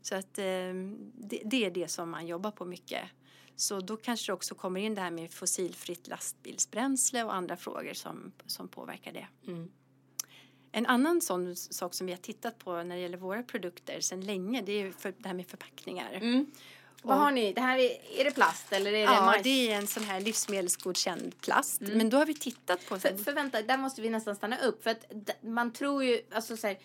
S2: Så att ehm, det, det är det som man jobbar på mycket. Så då kanske det också kommer in det här med fossilfritt lastbilsbränsle och andra frågor som, som påverkar det.
S1: Mm.
S2: En annan sån sak som vi har tittat på när det gäller våra produkter sedan länge det är för, det här med förpackningar.
S1: Mm. Vad har ni? Det här är, är det plast eller är det
S2: Ja,
S1: majs?
S2: det är en sån här livsmedelsgodkänd plast.
S1: Mm.
S2: Men då har vi tittat på...
S1: För, för vänta, där måste vi nästan stanna upp. För att man tror ju, alltså så här,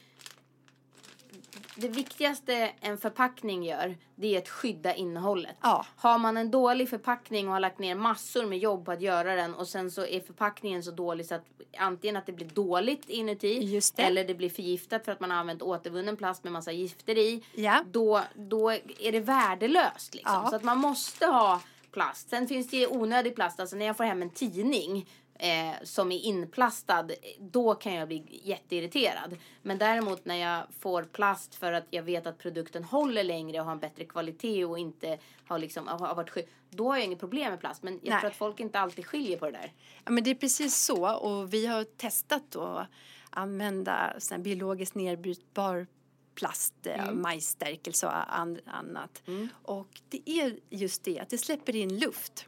S1: Det viktigaste en förpackning gör, det är att skydda innehållet.
S2: Ja.
S1: Har man en dålig förpackning och har lagt ner massor med jobb på att göra den och sen så är förpackningen så dålig så att antingen att det blir dåligt inuti
S2: det.
S1: eller det blir förgiftat för att man har använt återvunnen plast med massa gifter i.
S2: Ja.
S1: Då, då är det värdelöst liksom.
S2: Ja.
S1: Så att man måste ha plast. Sen finns det onödig plast. Alltså när jag får hem en tidning eh, som är inplastad, då kan jag bli jätteirriterad. Men däremot när jag får plast för att jag vet att produkten håller längre och har en bättre kvalitet och inte har, liksom, har varit sky- då har jag inget problem med plast. Men jag
S2: Nej.
S1: tror att folk inte alltid skiljer på det där.
S2: Ja, men det är precis så. Och vi har testat då att använda sån biologiskt nedbrytbar plast, mm. majsstärkelse och an, annat.
S1: Mm.
S2: Och det är just det att det släpper in luft.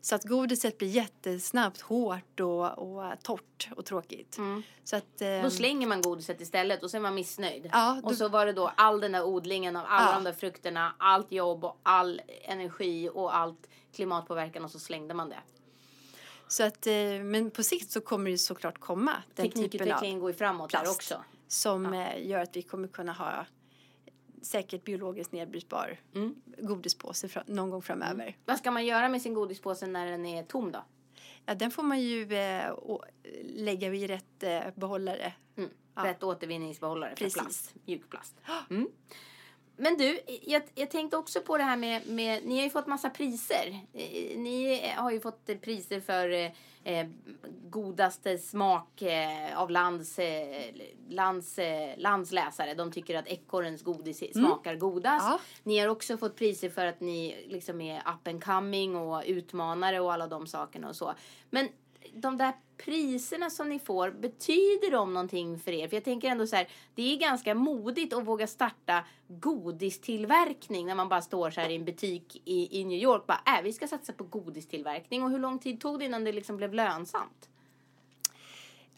S2: Så att godiset blir jättesnabbt hårt och, och torrt och tråkigt. Så att,
S1: Mm.
S2: eh,
S1: Då slänger man godiset istället och så är man missnöjd.
S2: Ja, då-
S1: Och så var det då all den där odlingen av alla
S2: Ja.
S1: de där frukterna, allt jobb och all energi och allt klimatpåverkan och så slängde man det.
S2: så att, eh, men på sikt så kommer det såklart komma den typen av
S1: Teknikutvecklingen går framåt
S2: plast.
S1: också.
S2: som eh, gör att vi kommer kunna ha säkert biologiskt nedbrytbar
S1: Mm.
S2: godispåse fra- någon gång framöver.
S1: Vad ska man göra med sin godispåse när den är tom då?
S2: Ja, den får man ju eh, å- lägga i rätt eh, behållare.
S1: Mm.
S2: Ja.
S1: Rätt återvinningsbehållare för
S2: Precis.
S1: plast, mjukplast. Mm. Men du, jag, jag tänkte också på det här med, med, ni har ju fått massa priser. Eh, Ni har ju fått priser för eh, eh, godaste smak eh, av lands, eh, lands, eh, landsläsare. De tycker att ekorrens godis smakar godast.
S2: Ja.
S1: Ni har också fått priser för att ni liksom är up and coming och utmanare och alla de sakerna och så. Men de där priserna som ni får, betyder de någonting för er? För jag tänker ändå så här, det är ganska modigt att våga starta godistillverkning när man bara står så här i en butik i, i New York bara, äh, vi ska satsa på godistillverkning. Och hur lång tid tog det innan det liksom blev lönsamt?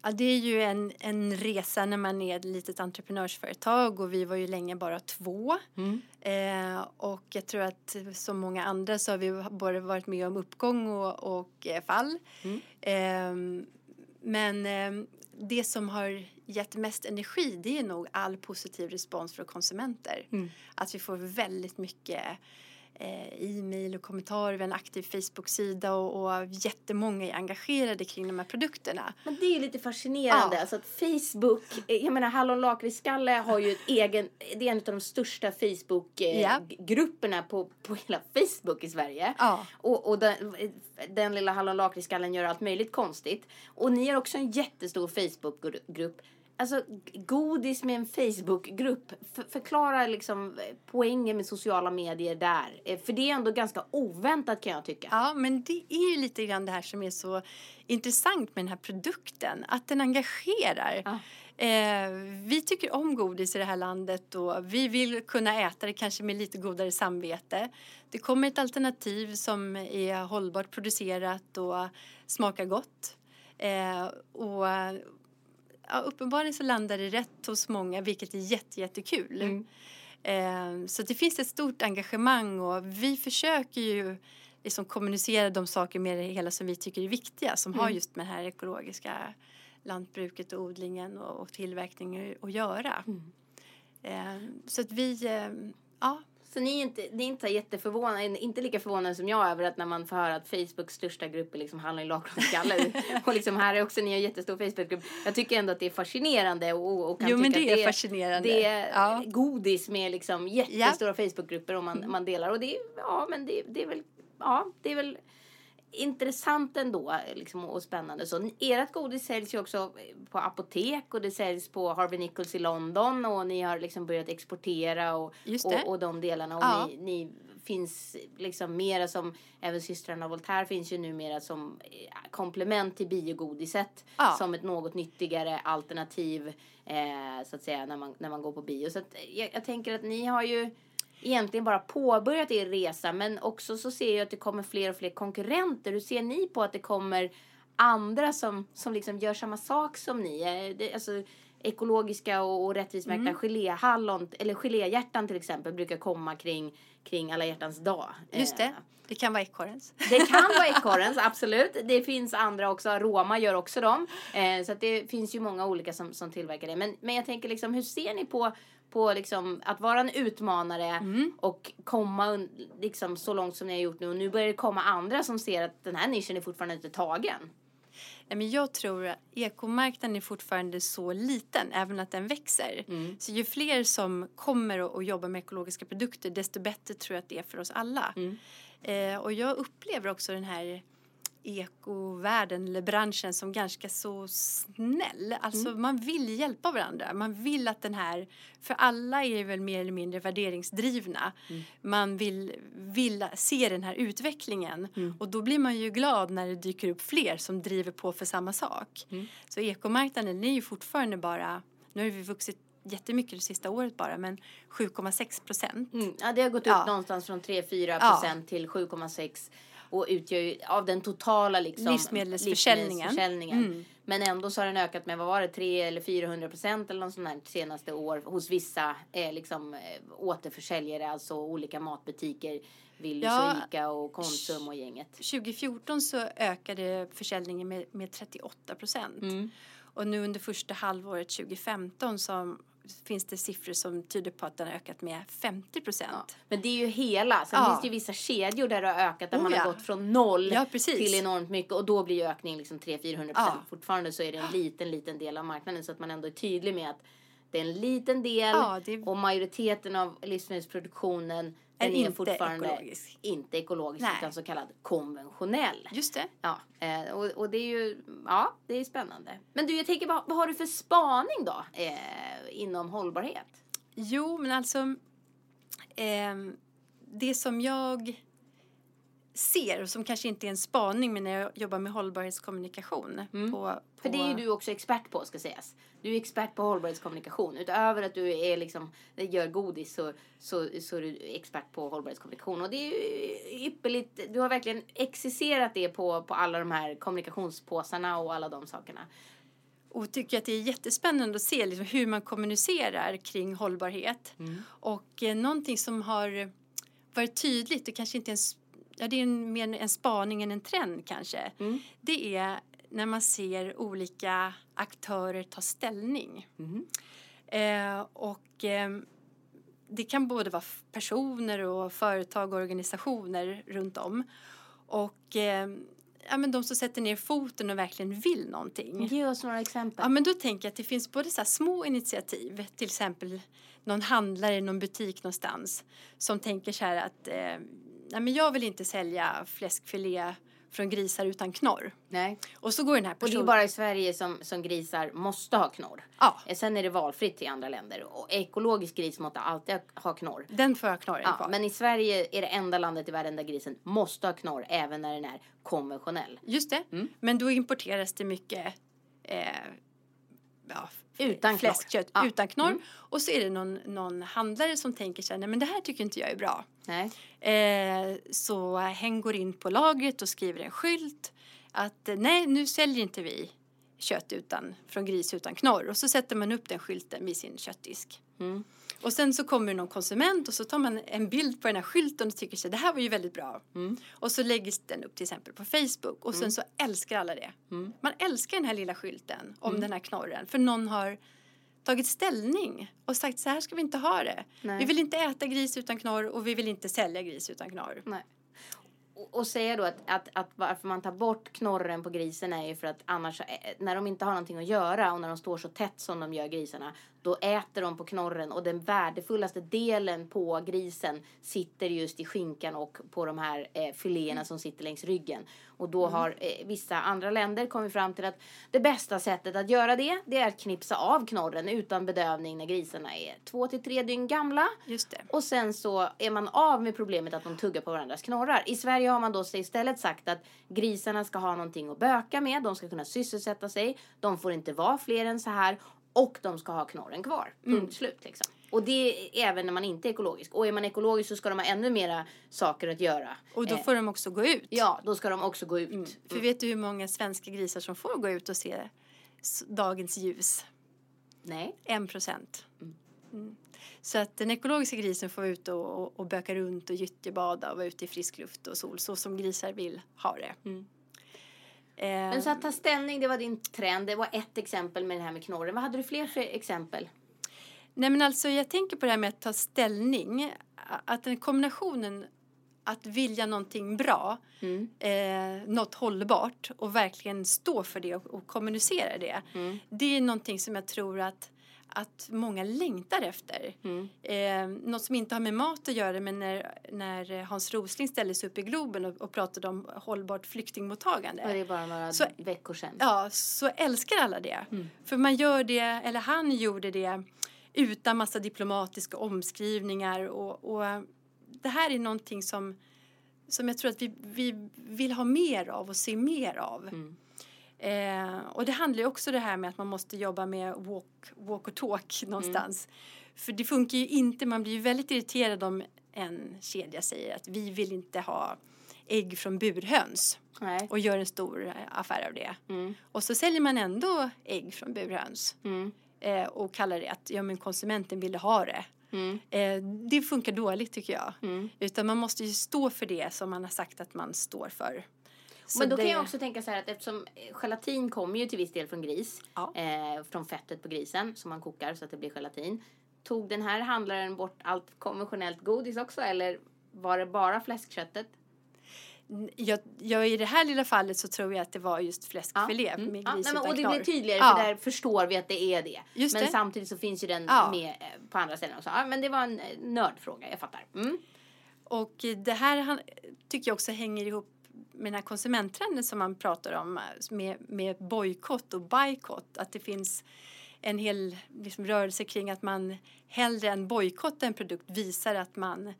S2: Ja, det är ju en, en resa när man är ett litet entreprenörsföretag och vi var ju länge bara två. Eh, och jag tror att som många andra så har vi både varit med om uppgång och, och eh, fall.
S1: Mm.
S2: Eh, men eh, det som har gett mest energi det är nog all positiv respons från konsumenter.
S1: Mm.
S2: Att vi får väldigt mycket e-mail och kommentarer, vi har en aktiv Facebook-sida och, och jättemånga är engagerade kring de här produkterna.
S1: Men det är lite fascinerande.
S2: Ja.
S1: Alltså att Facebook, eh, jag menar Hallon lakritsskalle har ju ett egen, det är en av de största
S2: Ja.
S1: Facebook-grupperna på, på hela Facebook i Sverige.
S2: Ja.
S1: Och, och den, den lilla Hallon lakritsskallen gör allt möjligt konstigt. Och ni har också en jättestor Facebook-grupp. Alltså godis med en Facebook-grupp. För, förklara liksom eh, poängen med sociala medier där. Eh, För det är ändå ganska oväntat kan jag tycka.
S2: Ja, men det är ju lite grann det här som är så intressant med den här produkten. Att den engagerar.
S1: Ja.
S2: Eh, vi tycker om godis i det här landet och vi vill kunna äta det kanske med lite godare samvete. Det kommer ett alternativ som är hållbart producerat och smakar gott. Eh, och ja, uppenbarligen så landar det rätt hos många vilket är jätte, jättekul.
S1: Mm.
S2: Eh, så det finns ett stort engagemang och vi försöker ju liksom kommunicera de saker med det hela som vi tycker är viktiga som har
S1: Mm.
S2: just med det här ekologiska lantbruket och odlingen och, och tillverkningen att göra.
S1: Mm.
S2: Eh, så att vi, eh, ja,
S1: Så ni är inte, ni är inte jätteförvånade, inte lika förvånade som jag över att när man får höra att Facebooks största grupp är liksom handlar i lakritsskalle. och liksom här är också ni har en jättestor Facebookgrupp. Jag tycker ändå att det är fascinerande och, och kan
S2: Jo, men
S1: tycka
S2: det
S1: att
S2: är fascinerande.
S1: Det är
S2: Ja.
S1: godis med liksom jättestora Facebookgrupper och man, man delar. Och det är, ja men det, det är väl, ja det är väl intressant ändå liksom, och spännande. Så ert godis säljs ju också på apotek och det säljs på Harvey Nichols i London och ni har liksom börjat exportera och, och, och de delarna. Och
S2: ja.
S1: ni, ni finns liksom mera som, även systrarna Voltaire finns ju numera som eh, komplement till biogodiset.
S2: Ja.
S1: Som ett något nyttigare alternativ eh, så att säga när man, när man går på bio. Så att, jag, jag tänker att ni har ju egentligen bara påbörjat er resa men också så ser jag att det kommer fler och fler konkurrenter. Hur ser ni på att det kommer andra som, som liksom gör samma sak som ni? Eh, Det, alltså, ekologiska och, och rättvismärkta
S2: Mm.
S1: geléhallon eller geléhjärtan till exempel brukar komma kring, kring alla hjärtans dag.
S2: Just
S1: Eh,
S2: det. Det kan vara ekorrens.
S1: det kan vara ekorrens, absolut. Det finns andra också. Roma gör också dem. Eh, så det finns ju många olika som, som tillverkar det. Men, men jag tänker liksom, hur ser ni på, på liksom att vara en utmanare
S2: Mm.
S1: och komma liksom så långt som ni har gjort nu. Och nu börjar det komma andra som ser att den här nischen är fortfarande inte tagen.
S2: Men jag tror att ekomarknaden är fortfarande så liten, även att den växer. Så ju fler som kommer och, och jobbar med ekologiska produkter, desto bättre tror jag att det är för oss alla. Eh, och jag upplever också den här ekovärlden eller branschen som ganska så snäll. Alltså man vill hjälpa varandra. Man vill att den här, för alla är väl mer eller mindre värderingsdrivna. Man vill, vill se den här utvecklingen och då blir man ju glad när det dyker upp fler som driver på för samma sak. Så ekomarknaden är ju fortfarande bara, nu har vi vuxit jättemycket det sista året bara men 7,6 procent.
S1: Mm. Ja, det har gått upp
S2: Ja.
S1: någonstans från 3-4
S2: Ja.
S1: procent till 7,6 och utgör ju av den totala liksom,
S2: Livsmedelsförsäljningen.
S1: livsmedelsförsäljningen.
S2: Mm.
S1: Men ändå så har den ökat med, vad var det, 3 eller 400 procent eller något sånt där senaste år hos vissa eh, liksom, eh, återförsäljare, alltså olika matbutiker, Willys
S2: Ja.
S1: och Ica och Konsum och gänget.
S2: 2014 så ökade försäljningen med, med 38 procent.
S1: Mm.
S2: Och nu under första halvåret 2015 så finns det siffror som tyder på att den har ökat med 50 procent.
S1: Ja. Men det är ju hela. Sen
S2: Ja.
S1: finns det ju vissa kedjor där det har ökat, där
S2: Oh,
S1: man har gått från noll till enormt mycket och då blir ju ökningen liksom 300-400 procent. Fortfarande så är det en liten, liten del av marknaden så att man ändå är tydlig med att det är en liten del
S2: det-
S1: och majoriteten av livsmedelsproduktionen
S2: Är
S1: den är,
S2: inte
S1: fortfarande
S2: ekologisk.
S1: inte ekologisk
S2: Nej.
S1: utan så kallad konventionell.
S2: Just det.
S1: Ja, eh, och, och det är ju, ja, det är spännande. Men du, jag tänker, vad, vad har du för spaning då eh, inom hållbarhet?
S2: Jo, men alltså ehm, det som jag ser och som kanske inte är en spaning men när jag jobbar med hållbarhetskommunikation på, på
S1: Mm. För det är ju du också expert på ska sägas. Du är expert på hållbarhetskommunikation. Utöver att du är liksom, gör godis så, så, så är du expert på hållbarhetskommunikation. Och det är ju ypperligt. Du har verkligen exercerat det på, på alla de här kommunikationspåsarna och alla de sakerna.
S2: och tycker att det är jättespännande att se liksom hur man kommunicerar kring hållbarhet. Och eh, någonting som har varit tydligt, det kanske inte är en, s- ja, det är en, mer en spaning än en trend kanske. Det är när man ser olika aktörer ta ställning. Eh, och eh, det kan både vara personer och företag och organisationer runt om. Och eh, ja, men de som sätter ner foten och verkligen vill någonting.
S1: Ge oss några exempel.
S2: Ja, men då tänker jag att det finns både så små initiativ, till exempel någon handlare i någon butik någonstans som tänker så här att eh, nej, men jag vill inte sälja fläskfilé från grisar utan knorr.
S1: Nej.
S2: Och så går den här
S1: Och det är
S2: personen...
S1: bara i Sverige som, som grisar måste ha knorr.
S2: Ja.
S1: Sen är det valfritt i andra länder. Och ekologisk gris måste alltid ha- ha knorr.
S2: Den får jag knorren
S1: Ja,
S2: kvar.
S1: men i Sverige är det enda landet i världen där grisen måste ha knorr även när den är konventionell.
S2: Just det.
S1: Mm.
S2: Men då importeras det mycket eh, ja,
S1: Utan
S2: fläskkött
S1: Ja.
S2: utan knorr.
S1: Mm.
S2: Och så är det någon, någon handlare som tänker så här, nej men det här tycker inte jag är bra.
S1: Nej.
S2: Eh, så hen går in på lagret och skriver en skylt att nej, nu säljer inte vi kött utan, från gris utan knorr. Och så sätter man upp den skylten vid sin köttdisk.
S1: Mm.
S2: Och sen så kommer någon konsument och så tar man en bild på den här skylten och tycker sig det här var ju väldigt bra.
S1: Mm.
S2: Och så läggs den upp till exempel på Facebook och sen så älskar alla det.
S1: Mm.
S2: Man älskar den här lilla skylten om den här knorren för någon har tagit ställning och sagt så här ska vi inte ha det.
S1: Nej.
S2: Vi vill inte äta gris utan knorr och vi vill inte sälja gris utan knorr.
S1: Nej. Och, och säga då att, att, att varför man tar bort knorren på grisen är ju för att annars, eh, när de inte har någonting att göra och när de står så tätt som de gör grisarna, då äter de på knorren och den värdefullaste delen på grisen sitter just i skinkan och på de här eh, filéerna som sitter längs ryggen. Och då har eh, vissa andra länder kommit fram till att det bästa sättet att göra det, det är att knipsa av knorren utan bedövning när grisarna är två till tre dygn gamla.
S2: Just det.
S1: Och sen så är man av med problemet att de tuggar på varandras knorrar. I Sverige har man då istället sagt att grisarna ska ha någonting att böka med, de ska kunna sysselsätta sig, de får inte vara fler än så här och de ska ha knorren kvar. Punkt slut liksom. Och det är även när man inte är ekologisk. Och är man ekologisk så ska de ha ännu mera saker att göra.
S2: Och då
S1: Eh,
S2: får de också gå ut.
S1: Ja, då ska de också gå ut.
S2: För vet du hur många svenska grisar som får gå ut och se dagens ljus?
S1: Nej.
S2: En procent. Mm. Så att den ekologiska grisen får ute och, och, och böka runt och gyttjebada och vara ute i frisk luft och sol så som grisar vill ha det.
S1: Mm.
S2: Eh,
S1: Men så att ta ställning, det var din trend. Det var ett exempel med det här med knorren. Vad hade du fler för exempel?
S2: Nej men alltså jag tänker på det här med att ta ställning. Att den kombinationen att vilja någonting bra,
S1: Mm.
S2: eh, något hållbart och verkligen stå för det och, och kommunicera det.
S1: Mm.
S2: Det är någonting som jag tror att, att många längtar efter.
S1: Mm.
S2: Eh, något som inte har med mat att göra men när, när Hans Rosling ställde sig upp i Globen och, och pratade om hållbart flyktingmottagande.
S1: Och det är bara några
S2: Så-
S1: veckor sedan.
S2: Ja, så älskar alla det.
S1: Mm.
S2: För man gör det, eller han gjorde det utan massa diplomatiska omskrivningar och, och det här är någonting som, som jag tror att vi, vi vill ha mer av och se mer av.
S1: Mm.
S2: Eh, och det handlar ju också det här med att man måste jobba med walk, walk och talk någonstans. För det funkar ju inte, man blir ju väldigt irriterad om en kedja säger att vi vill inte ha ägg från burhöns
S1: Nej.
S2: och gör en stor affär av det.
S1: Mm.
S2: Och så säljer man ändå ägg från burhöns
S1: Mm.
S2: Eh, och kallar det att ja, men konsumenten ville ha det.
S1: Mm.
S2: Eh, det funkar dåligt tycker jag.
S1: Mm.
S2: Utan man måste ju stå för det som man har sagt att man står för. Så
S1: Men då
S2: det,
S1: kan jag också tänka så här att eftersom eh, gelatin kommer ju till viss del från gris.
S2: Ja.
S1: Eh, från fettet på grisen som man kokar så att det blir gelatin. Tog den här handlaren bort allt konventionellt godis också eller var det bara fläskköttet?
S2: Jag, jag, I det här lilla fallet så tror jag att det var just fläskfilé
S1: Mm.
S2: med
S1: Ja,
S2: gris
S1: nej, men, och det
S2: knorr.
S1: blir tydligare
S2: Ja.
S1: för där förstår vi att det är det.
S2: Just
S1: men
S2: det.
S1: samtidigt så finns ju den
S2: Ja.
S1: med eh, på andra ställen också. Ja, men det var en eh, nördfråga, jag fattar. Mm.
S2: Och det här tycker jag också hänger ihop med den här konsumenttrenden som man pratar om eh, med, med bojkott och bojkott. Att det finns en hel liksom, rörelse kring att man hellre än bojkotta en produkt visar att man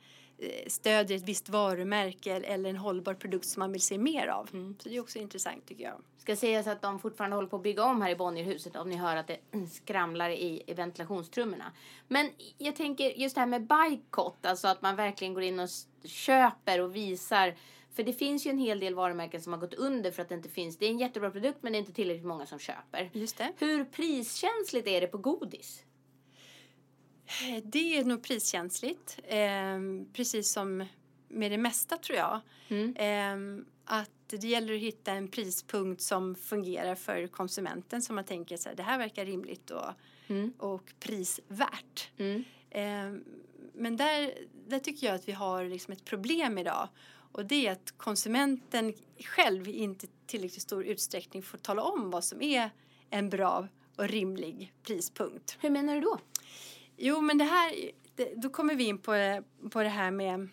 S2: stödjer ett visst varumärke eller en hållbar produkt som man vill se mer av. Så det är också intressant tycker jag.
S1: Ska sägas att de fortfarande håller på att bygga om här i Bonnierhuset om ni hör att det skramlar i, i ventilationstrummorna. Men jag tänker just det här med bojkott, alltså att man verkligen går in och köper och visar. För det finns ju en hel del varumärken som har gått under för att det inte finns. Det är en jättebra produkt men det är inte tillräckligt många som köper.
S2: Just det.
S1: Hur priskänsligt är det på godis?
S2: Eh, Det är nog priskänsligt, eh, precis som med det mesta tror jag.
S1: Mm.
S2: Eh, att det gäller att hitta en prispunkt som fungerar för konsumenten som man tänker så här, det här verkar rimligt och,
S1: Mm.
S2: och prisvärt.
S1: Mm.
S2: Eh, men där, där tycker jag att vi har liksom ett problem idag och det är att konsumenten själv i inte tillräckligt stor utsträckning får tala om vad som är en bra och rimlig prispunkt.
S1: Hur menar du då?
S2: Jo, men det här, det, då kommer vi in på, på det här med,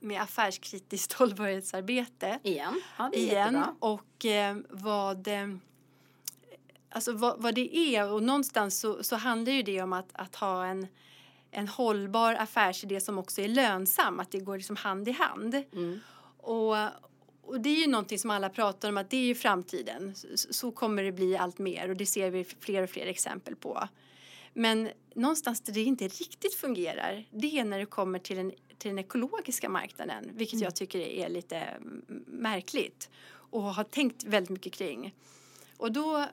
S2: med affärskritiskt hållbarhetsarbete
S1: Igen? Ja,
S2: igen och eh, vad, eh, alltså vad, vad det är och någonstans så, så handlar ju det om att, att ha en, en hållbar affärsidé som också är lönsam, att det går liksom hand i hand.
S1: Mm.
S2: Och, och det är ju någonting som alla pratar om att det är ju framtiden. Så, så kommer det bli allt mer och det ser vi fler och fler exempel på. Men någonstans där det inte riktigt fungerar det är när det kommer till den, till den ekologiska marknaden vilket jag tycker är lite mm, märkligt och har tänkt väldigt mycket kring. Och då,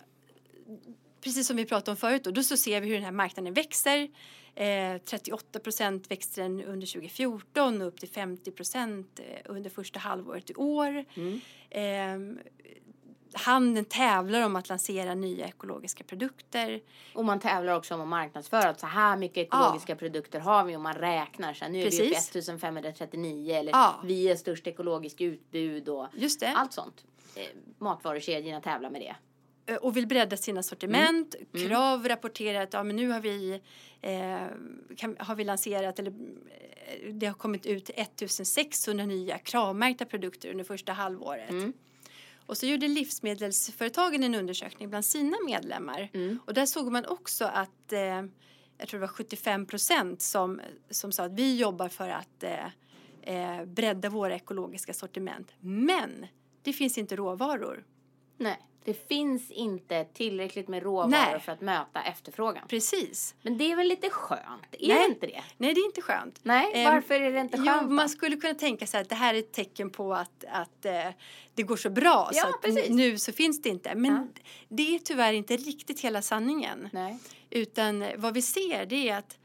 S2: precis som vi pratade om förut, då, då så ser vi hur den här marknaden växer. Eh, 38 procent växte den under 2014 och upp till 50 procent eh, under första halvåret i år.
S1: Mm.
S2: Eh, handeln tävlar om att lansera nya ekologiska produkter.
S1: Och man tävlar också om att marknadsföra att så här mycket ekologiska produkter har vi och man räknar så här, nu är vi uppe i
S2: Precis.
S1: 1539 eller
S2: Ja.
S1: vi är störst ekologiskt utbud och allt sånt. Eh, matvarukedjorna tävlar med det.
S2: eh, och vill bredda sina sortiment. Mm. Krav rapporterar att ja, men nu har vi, eh, kan, har vi lanserat eller eh, det har kommit ut 1600 nya kravmärkta produkter under första halvåret. Mm. Och så gjorde livsmedelsföretagen en undersökning bland sina medlemmar. Mm. Och där såg man också att eh, jag tror det var 75 procent som, som sa att vi jobbar för att eh, eh, bredda våra ekologiska sortiment. Men det finns inte råvaror.
S1: Nej, det finns inte tillräckligt med råvaror Nej. för att möta efterfrågan.
S2: Precis.
S1: Men det är väl lite skönt? Är Nej. det inte det?
S2: Nej, det är inte skönt.
S1: Nej, varför är det inte skönt?
S2: Jo, man skulle kunna tänka sig att det här är ett tecken på att, att eh, det går så bra ja, så att precis. nu så finns det inte. Men ja. det är tyvärr inte riktigt hela sanningen.
S1: Nej.
S2: Utan vad vi ser det är att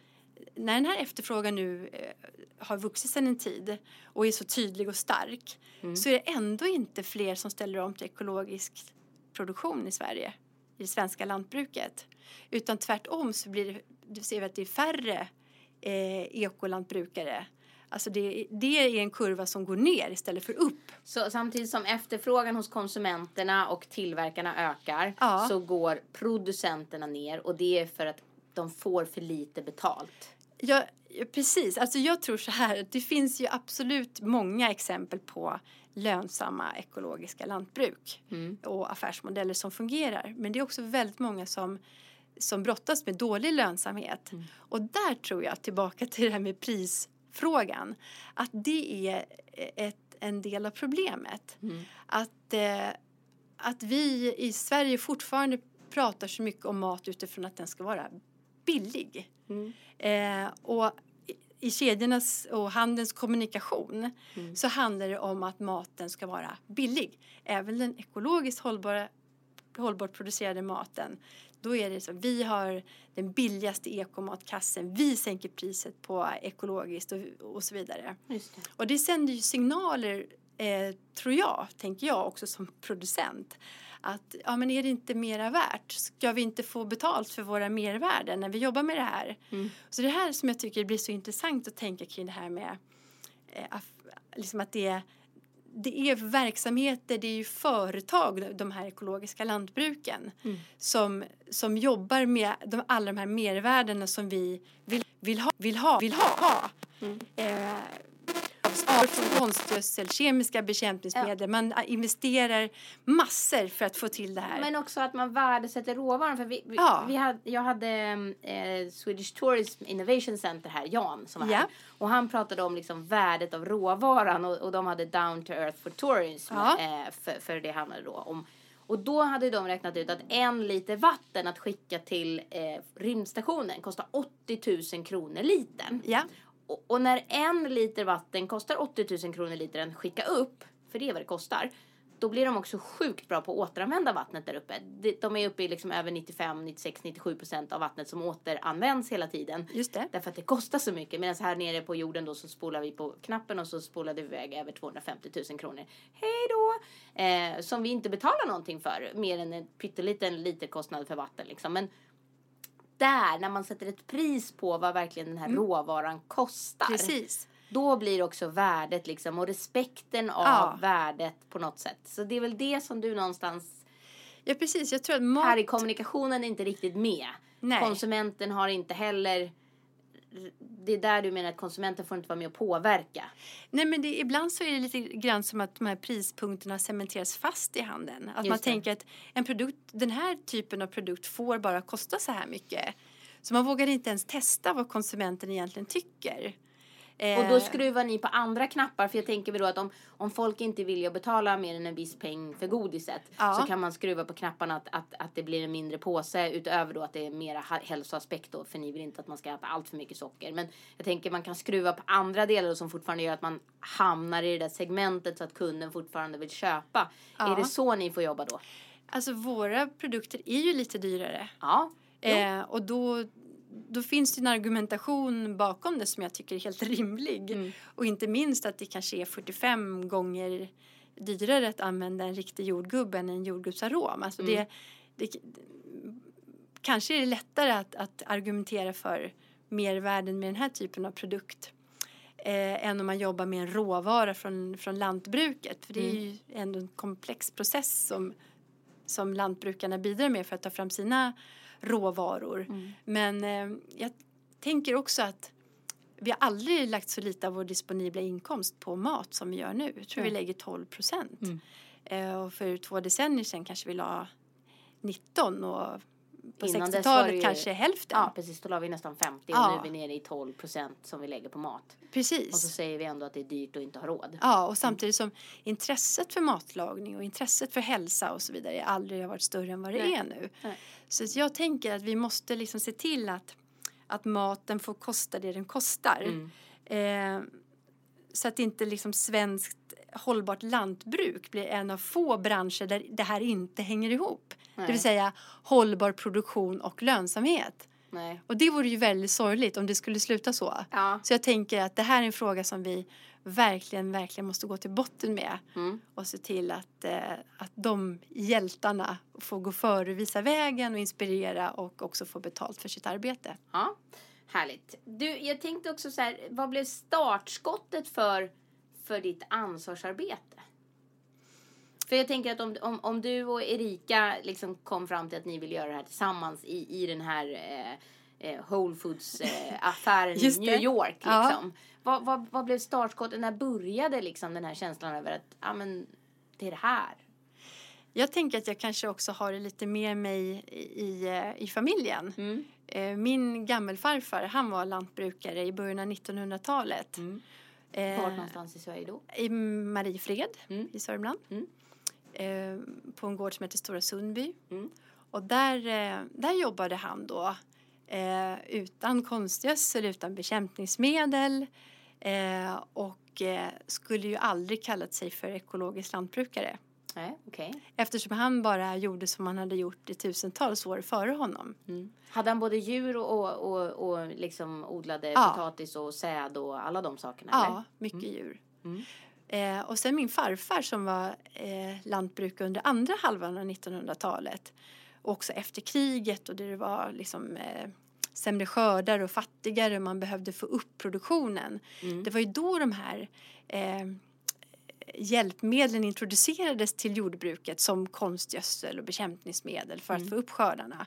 S2: när den här efterfrågan nu eh, har vuxit sedan en tid och är så tydlig och stark mm. så är det ändå inte fler som ställer om till ekologisk produktion i Sverige, i det svenska lantbruket. Utan tvärtom så blir det ser vi att det är färre eh, ekolantbrukare Alltså det, det, är en kurva som går ner istället för upp.
S1: Så samtidigt som efterfrågan hos konsumenterna och tillverkarna ökar ja. så går producenterna ner och det är för att de får för lite betalt.
S2: Ja, precis. Alltså jag tror så här, det finns ju absolut många exempel på lönsamma ekologiska lantbruk mm. och affärsmodeller som fungerar. Men det är också väldigt många som, som brottas med dålig lönsamhet. Mm. Och där tror jag, tillbaka till det här med prisfrågan, att det är ett, en del av problemet. Mm. Att, eh, att vi i Sverige fortfarande pratar så mycket om mat utifrån att den ska vara billig. Mm. Eh, och i kedjornas och handelns kommunikation mm. så handlar det om att maten ska vara billig. Även den ekologiskt hållbara, hållbart producerade maten. Då är det så vi har den billigaste ekomatkassen. Vi sänker priset på ekologiskt och, och så vidare.
S1: Det.
S2: Och det sänder ju signaler, eh, tror jag, tänker jag också som producent att ja, men är det inte mera värt? Ska vi inte få betalt för våra mervärden när vi jobbar med det här? Mm. Så det här som jag tycker blir så intressant att tänka kring det här med eh, liksom att det är, det är verksamheter, det är ju företag, de här ekologiska lantbruken mm. som, som jobbar med de, alla de här mervärdena som vi vill, vill ha. Vill ha, vill ha. Mm. Eh, från konstgödsel, kemiska bekämpningsmedel. Ja. Man investerar massor för att få till det här.
S1: Men också att man värdesätter råvaran. För vi, vi, ja. vi hade, jag hade eh, Swedish Tourism Innovation Center här, Jan, som var ja. här. Och han pratade om liksom värdet av råvaran och, och de hade Down to Earth for Tourism. Ja. Eh, för, för det handlade då om och då hade de räknat ut att en liter vatten att skicka till eh, rymdstationen kostar 80 000 kronor litern.
S2: Ja.
S1: Och, och, när en liter vatten kostar 80 000 kronor litern skicka upp, för det är vad det kostar, då blir de också sjukt bra på att återanvända vattnet där uppe. De är uppe i liksom över 95, 96, 97 procent av vattnet som återanvänds hela tiden.
S2: Just det.
S1: Därför att det kostar så mycket. Medan här nere på jorden då så spolar vi på knappen och så spolar vi iväg över 250 000 kronor. Hej då! Eh, som vi inte betalar någonting för. Mer än en pytteliten literkostnad för vatten liksom. Men där, när man sätter ett pris på vad verkligen den här mm. råvaran kostar.
S2: Precis.
S1: Då blir också värdet liksom och respekten av ja. värdet på något sätt. Så det är väl det som du någonstans
S2: Ja precis, jag tror att mat...
S1: Här i kommunikationen är inte riktigt med. Nej. Konsumenten har inte heller det är där du menar att konsumenten får inte vara med och påverka.
S2: Nej men det, ibland så är det lite grann som att de här prispunkterna cementeras fast i handeln. Att Just man det. tänker att en produkt, den här typen av produkt får bara kosta så här mycket. Så man vågar inte ens testa vad konsumenten egentligen tycker.
S1: Och då eh. skruvar ni på andra knappar för jag tänker väl då att om, om folk inte vill betala mer än en viss peng för godiset ja. så kan man skruva på knapparna att, att, att det blir en mindre påse utöver då att det är mera hälsoaspekt då för ni vill inte att man ska äta allt för mycket socker. Men jag tänker man kan skruva på andra delar som fortfarande gör att man hamnar i det där segmentet så att kunden fortfarande vill köpa. Ja. Är det så ni får jobba då?
S2: Alltså våra produkter är ju lite dyrare.
S1: Ja.
S2: Eh, och då då finns det en argumentation bakom det som jag tycker är helt rimlig. Mm. Och inte minst att det kanske är 45 gånger dyrare att använda en riktig jordgubb än en jordgubbsarom. Alltså mm. det, det, kanske är det lättare att, att argumentera för mervärden med den här typen av produkt eh, än om man jobbar med en råvara från, från lantbruket. För det är mm. ju ändå en komplex process som som lantbrukarna bidrar med för att ta fram sina råvaror.
S1: Mm.
S2: Men eh, jag tänker också att vi har aldrig lagt så lite av vår disponibla inkomst på mat som vi gör nu. Jag tror
S1: Nej.
S2: vi lägger 12 procent.
S1: Mm.
S2: Eh, och för två decennier sedan kanske vi la 19 och på
S1: Innan dess var det
S2: 60-talet
S1: ju-
S2: kanske hälften.
S1: Ja, precis. Då la vi nästan 50 och
S2: Ja.
S1: nu är vi nere i 12 procent som vi lägger på mat.
S2: Precis.
S1: Och så säger vi ändå att det är dyrt och inte har råd.
S2: Ja, och samtidigt som intresset för matlagning och intresset för hälsa och så vidare aldrig har varit större än vad det
S1: Nej.
S2: är nu.
S1: Nej.
S2: Så jag tänker att vi måste liksom se till att, att maten får kosta det den kostar.
S1: Mm.
S2: Eh, så att inte liksom svenskt hållbart lantbruk blir en av få branscher där det här inte hänger ihop. Det
S1: Nej.
S2: vill säga hållbar produktion och lönsamhet.
S1: Nej.
S2: Och det vore ju väldigt sorgligt om det skulle sluta så.
S1: Ja.
S2: Så jag tänker att det här är en fråga som vi verkligen, verkligen måste gå till botten med
S1: Mm.
S2: och se till att, eh, att de hjältarna får gå före, visa vägen och inspirera och också få betalt för sitt arbete.
S1: Ja, härligt. Du, jag tänkte också så här, vad blev startskottet för, för ditt ansvarsarbete? För jag tänker att om, om, om du och Erika liksom kom fram till att ni vill göra det här tillsammans i, i den här eh, eh, Whole Foods-affären i
S2: Just
S1: New. York.
S2: Ja.
S1: Liksom. Vad, vad, vad blev startskottet? När började liksom den här känslan över att ja, men, det är det här?
S2: Jag tänker att jag kanske också har det lite med mig i, i, eh, i familjen.
S1: Mm.
S2: Eh, Min gammelfarfar, han var lantbrukare i början av 1900-talet.
S1: Mm.
S2: Eh,
S1: Vart någonstans i Sverige då?
S2: I Mariefred
S1: Mm.
S2: i Sörmland.
S1: Mm.
S2: Eh, på en gård som heter Stora Sundby.
S1: Mm.
S2: Och där, där jobbade han då utan konstgödsel, utan bekämpningsmedel och skulle ju aldrig kallat sig för ekologisk lantbrukare
S1: Nej, okej.
S2: eftersom han bara gjorde som han hade gjort i tusentals år före honom.
S1: Mm. Hade han både djur och, och, och, och liksom odlade
S2: Ja.
S1: potatis och säd och alla de sakerna?
S2: Ja, mycket djur.
S1: Mm.
S2: Eh, och sen min farfar som var eh, lantbrukare under andra halvan av 1900-talet. Och också efter kriget och det var liksom eh, sämre skördar och fattigare man behövde få upp produktionen.
S1: Mm.
S2: Det var ju då de här eh, hjälpmedlen introducerades till jordbruket som konstgödsel och bekämpningsmedel för att
S1: Mm.
S2: få upp skördarna.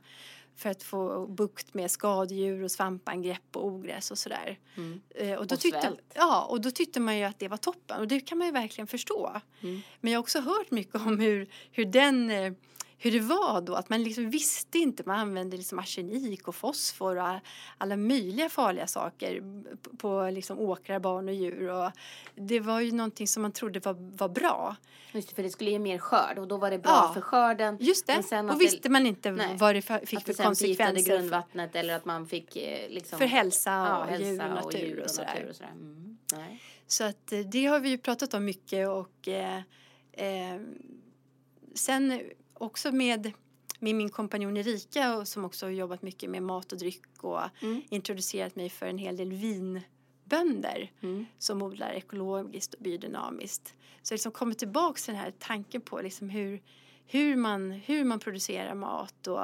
S2: För att få bukt med skadedjur och svampangrepp och ogräs och sådär.
S1: Mm.
S2: Eh, och, då
S1: Och
S2: tyckte,
S1: svält.
S2: ja, och då tyckte man ju att det var toppen och det kan man ju verkligen förstå.
S1: Mm.
S2: Men jag har också hört mycket om hur, hur den eh, hur det var då, att man liksom visste inte, man använde liksom arsenik och fosfor och all- alla möjliga farliga saker på, liksom åkrar, barn och djur och det var ju någonting som man trodde var, var bra.
S1: Just det, för det skulle ge mer skörd och då var det bra
S2: Ja.
S1: för skörden.
S2: Just det, och visste man inte
S1: Nej,
S2: vad det fick
S1: att det
S2: för konsekvenser
S1: grundvattnet eller att man fick eh, liksom,
S2: för hälsa
S1: ja,
S2: och
S1: hälsa
S2: djur och natur
S1: djur
S2: och, sådär.
S1: natur och sådär. Mm. Nej.
S2: Så att eh, det har vi ju pratat om mycket och eh, eh, sen också med, med min kompanjon Erika och som också har jobbat mycket med mat och dryck och
S1: Mm.
S2: introducerat mig för en hel del vinbönder
S1: Mm.
S2: som odlar ekologiskt och biodynamiskt. Så liksom kommer tillbaks till den här tanken på liksom hur, hur, man, hur man producerar mat och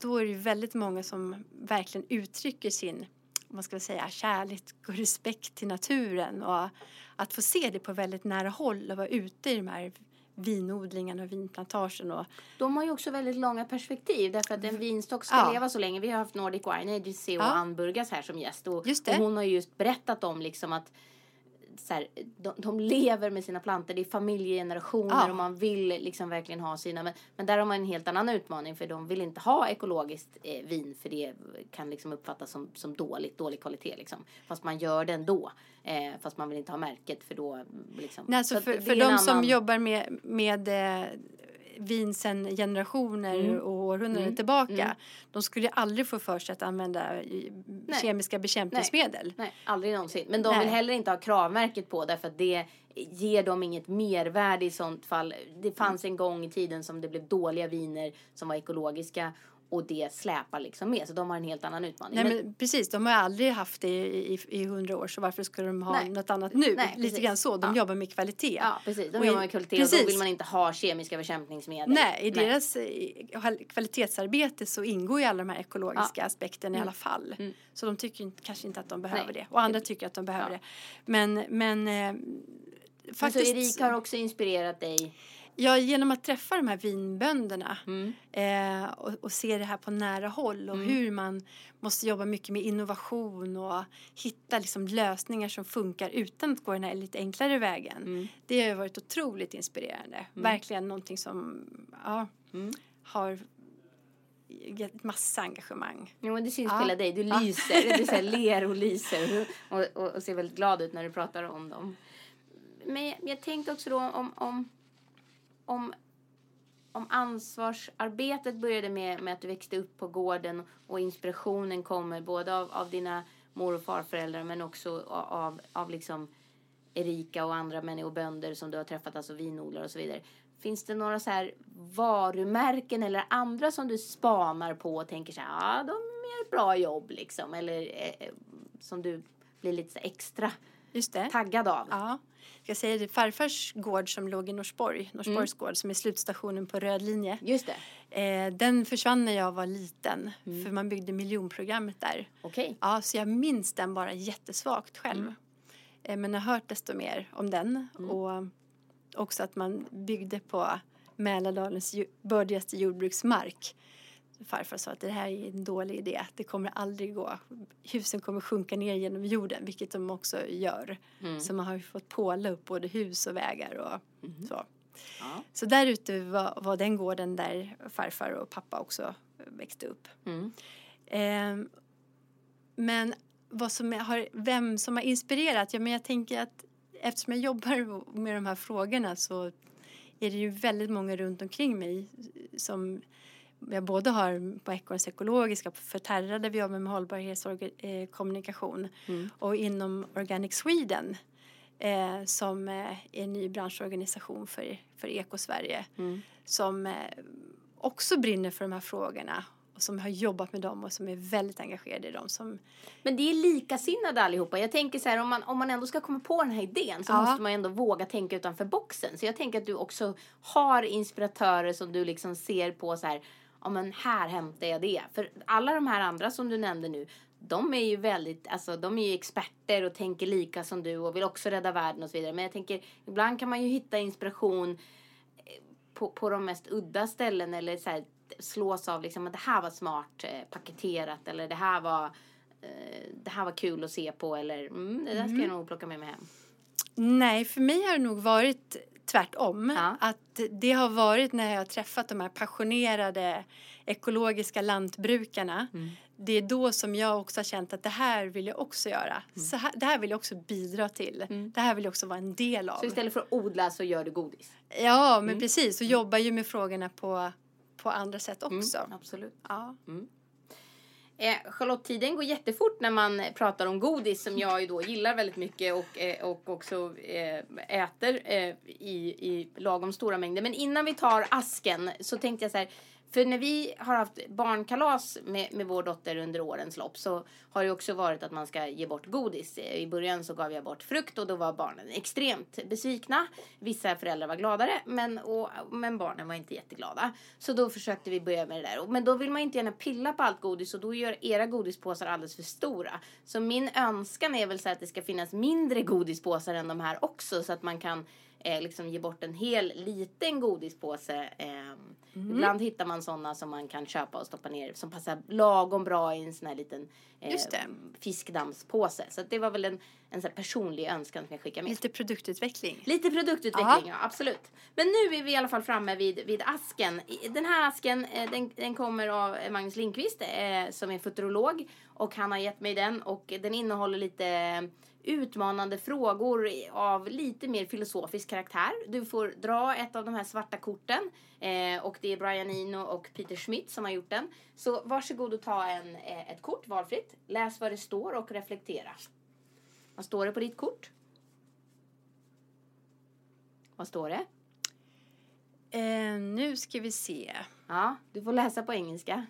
S2: då är det väldigt många som verkligen uttrycker sin vad ska jag säga, kärlek och respekt till naturen och att få se det på väldigt nära håll och vara ute i de här vinodlingarna och vinplantagen och
S1: De har ju också väldigt långa perspektiv därför att en vinstock ska
S2: Ja.
S1: leva så länge. Vi har haft Nordic Wine Agency och
S2: Ja.
S1: Ann Burgas här som gäst och, och hon har ju just berättat om liksom att så här, de, de lever med sina plantor, det är familjegenerationer
S2: Ja.
S1: och man vill liksom verkligen ha sina. Men, men där har man en helt annan utmaning för de vill inte ha ekologiskt eh, vin för det kan liksom uppfattas som, som dåligt, dålig kvalitet liksom. Fast man gör det ändå. Eh, fast man vill inte ha märket för då liksom.
S2: Nej, alltså för, för de
S1: en
S2: som
S1: annan-
S2: jobbar med, med eh, vin sedan generationer
S1: Mm.
S2: och århundraden
S1: Mm.
S2: tillbaka.
S1: Mm.
S2: De skulle aldrig få för sig att använda i- kemiska bekämpningsmedel.
S1: Nej, aldrig någonsin. Men de
S2: Nej.
S1: vill heller inte ha kravmärket på därför att det ger dem inget mervärde i sånt fall. Det fanns en gång i tiden som det blev dåliga viner som var ekologiska och det släpar liksom med. Så de har en helt annan utmaning.
S2: Nej,
S1: Men-
S2: men precis, de har aldrig haft det i, i, i hundra år så varför skulle de ha
S1: Nej.
S2: något annat nu?
S1: Nej,
S2: Lite
S1: precis.
S2: grann så, de
S1: Ja.
S2: jobbar med kvalitet.
S1: Ja, precis. De
S2: Och i-
S1: jobbar med kvalitet och då
S2: precis.
S1: vill man inte ha kemiska bekämpningsmedel.
S2: Nej, i deras eh, kvalitetsarbete så ingår ju alla de här ekologiska aspekterna i
S1: Mm.
S2: alla fall.
S1: Mm.
S2: Så de tycker kanske inte att de behöver
S1: Nej.
S2: det. Och andra tycker att de behöver
S1: Ja.
S2: det. Men, men eh,
S1: Men
S2: faktiskt...
S1: så Erika har också inspirerat dig.
S2: Ja, genom att träffa de här vinbönderna
S1: Mm.
S2: eh, och, och se det här på nära håll och
S1: Mm.
S2: hur man måste jobba mycket med innovation och hitta liksom lösningar som funkar utan att gå den här lite enklare vägen.
S1: Mm.
S2: Det har varit otroligt inspirerande. Verkligen någonting som ja,
S1: Mm.
S2: har gett massa engagemang.
S1: Jo, det syns
S2: Ja.
S1: på hela dig. Du
S2: Ja.
S1: lyser. Du så ler och lyser och, och, och ser väldigt glad ut när du pratar om dem. Men jag, jag tänkte också då om, om, om, om ansvarsarbetet började med, med att du växte upp på gården och inspirationen kommer både av, av dina mor och farföräldrar men också av, av, liksom Erika och andra människor, bönder som du har träffat, alltså vinodlare och så vidare. Finns det några så här varumärken eller andra som du spanar på och tänker så här, ja, de gör ett bra jobb liksom, eller eh, som du blir lite extra taggad av?
S2: Ja. Jag säger det, farfars gård som låg i Norsborg, Norsborgs gård som är slutstationen på röd linje.
S1: Just det,
S2: Eh, den försvann när jag var liten för man byggde miljonprogrammet där.
S1: okej.
S2: Ja, så jag minns den bara jättesvagt själv. Eh, men jag har hört desto mer om den och också att man byggde på Mälardalens bördigaste jordbruksmark. Farfar sa att det här är en dålig idé, det kommer aldrig gå. Husen kommer sjunka ner genom jorden, vilket de också gör.
S1: Mm.
S2: Så man har ju fått påla upp både hus och vägar och så.
S1: Ja.
S2: Så där ute var, var den gården där farfar och pappa också växte upp.
S1: Mm.
S2: Ehm, men vad som har, vem som har inspirerat? Ja, men jag tänker att eftersom jag jobbar med de här frågorna så är det ju väldigt många runt omkring mig som jag både har på Ekorrens ekologiska, för Terra där vi jobbar med hållbarhetskommunikation
S1: Mm.
S2: och inom Organic Sweden eh, som eh, är en ny branschorganisation för, för Ekosverige
S1: Mm.
S2: som eh, också brinner för de här frågorna och som har jobbat med dem och som är väldigt engagerade i dem. Som,
S1: Men det är likasinnade allihopa. Jag tänker så här, om man, om man ändå ska komma på den här idén så
S2: Ja.
S1: måste man ändå våga tänka utanför boxen. Så jag tänker att du också har inspiratörer som du liksom ser på så här, ja men här hämtar jag det. För alla de här andra som du nämnde nu, de är ju väldigt, alltså de är ju experter och tänker lika som du och vill också rädda världen och så vidare. Men jag tänker, ibland kan man ju hitta inspiration eh, på, på de mest udda ställen eller så här, slås av liksom att det här var smart eh, paketerat eller det här var eh, det här var kul att se på eller mm, det där ska jag nog plocka med mig hem.
S2: nej, för mig har det nog varit tvärtom.
S1: Ja.
S2: Att det har varit när jag har träffat de här passionerade ekologiska lantbrukarna.
S1: Mm.
S2: Det är då som jag också har känt att det här vill jag också göra. Så här, det här vill jag också bidra till.
S1: Mm.
S2: Det här vill jag också vara en del av.
S1: Så istället för att odla så gör du godis.
S2: Ja,
S1: Mm.
S2: men precis. Och jobbar ju med frågorna på, på andra sätt också.
S1: Mm, absolut.
S2: Ja.
S1: Eh, Charlotte, tiden går jättefort när man pratar om godis som jag ju då gillar väldigt mycket och, eh, och också eh, äter eh, i, i lagom stora mängder. Men innan vi tar asken så tänkte jag så här. För när vi har haft barnkalas med, med vår dotter under årens lopp så har det också varit att man ska ge bort godis. Eh, I början så gav jag bort frukt och då var barnen extremt besvikna. Vissa föräldrar var gladare men, och, men barnen var inte jätteglada. Så då försökte vi börja med det där. Men då vill man inte gärna pilla på allt godis och då gör era godispåsar alldeles för stora. Så min önskan är väl så att det ska finnas mindre godispåsar än de här också så att man kan eh, liksom ge bort en hel liten godispåse. Eh, Ibland hittar man sådana som man kan köpa och stoppa ner som passar lagom bra i en sån här liten eh, fiskdammspåse. Så det var väl en, en här personlig önskan som jag skickar med.
S2: Lite produktutveckling.
S1: Lite produktutveckling, ja absolut. Men nu är vi i alla fall framme vid, vid asken. Den här asken eh, den, den kommer av Magnus Lindqvist eh, som är futurolog. Och han har gett mig den och den innehåller lite utmanande frågor av lite mer filosofisk karaktär. Du får dra ett av de här svarta korten. Eh, och det är Brian Eno och Peter Schmidt som har gjort den. Så varsågod och ta en, eh, ett kort valfritt. Läs vad det står och reflektera. Vad står det på ditt kort? Vad står det?
S2: Eh, nu ska vi se.
S1: Ja, du får läsa på engelska.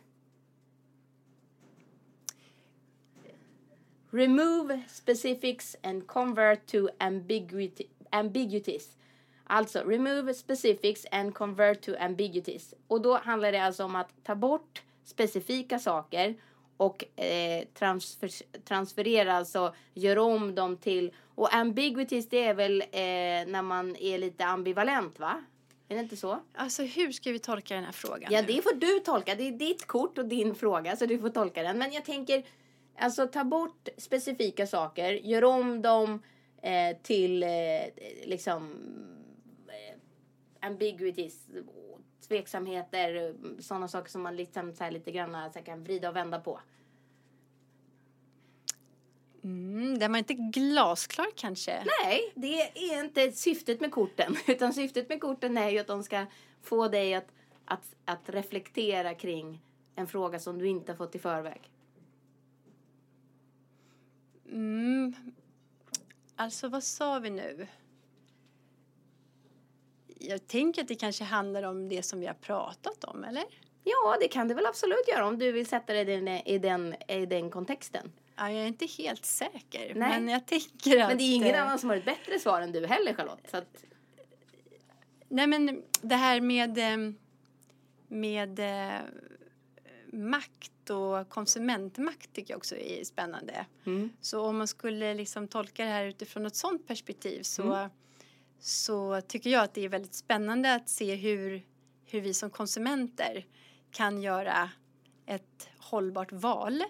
S1: Remove specifics and convert to ambiguity, ambiguities. Alltså, remove specifics and convert to ambiguities. Och då handlar det alltså om att ta bort specifika saker och eh, transfer, transferera, alltså göra om dem till... Och ambiguities det är väl eh, när man är lite ambivalent va? Är Är det inte så?
S2: Alltså hur ska vi tolka den här frågan?
S1: Ja,
S2: nu?
S1: det får du tolka. Det är ditt kort och din fråga, så du får tolka den. Men jag tänker, alltså ta bort specifika saker, gör om dem eh, till eh, liksom eh, ambiguities, tveksamheter, sådana saker som man liksom så här lite grann så här, kan vrida och vända på.
S2: Mm, den var inte glasklar kanske.
S1: Nej, det är inte syftet med korten. Utan syftet med korten är ju att de ska få dig att, att, att reflektera kring en fråga som du inte har fått i förväg.
S2: Mm. Alltså vad sa vi nu? Jag tänker att det kanske handlar om det som vi har pratat om, eller?
S1: Ja, det kan du väl absolut göra om du vill sätta det i den, i den, i den kontexten.
S2: Ja, jag är inte helt säker,
S1: Nej.
S2: men jag tänker att...
S1: Men det är ingen
S2: eh,
S1: annan som har ett bättre svar än du heller, Charlotte. Så att,
S2: Nej, men det här med, eh, med eh, makt och konsumentmakt tycker jag också är spännande.
S1: mm.
S2: Så om man skulle liksom tolka det här utifrån ett sådant perspektiv så, så tycker jag att det är väldigt spännande att se hur, hur vi som konsumenter kan göra ett hållbart val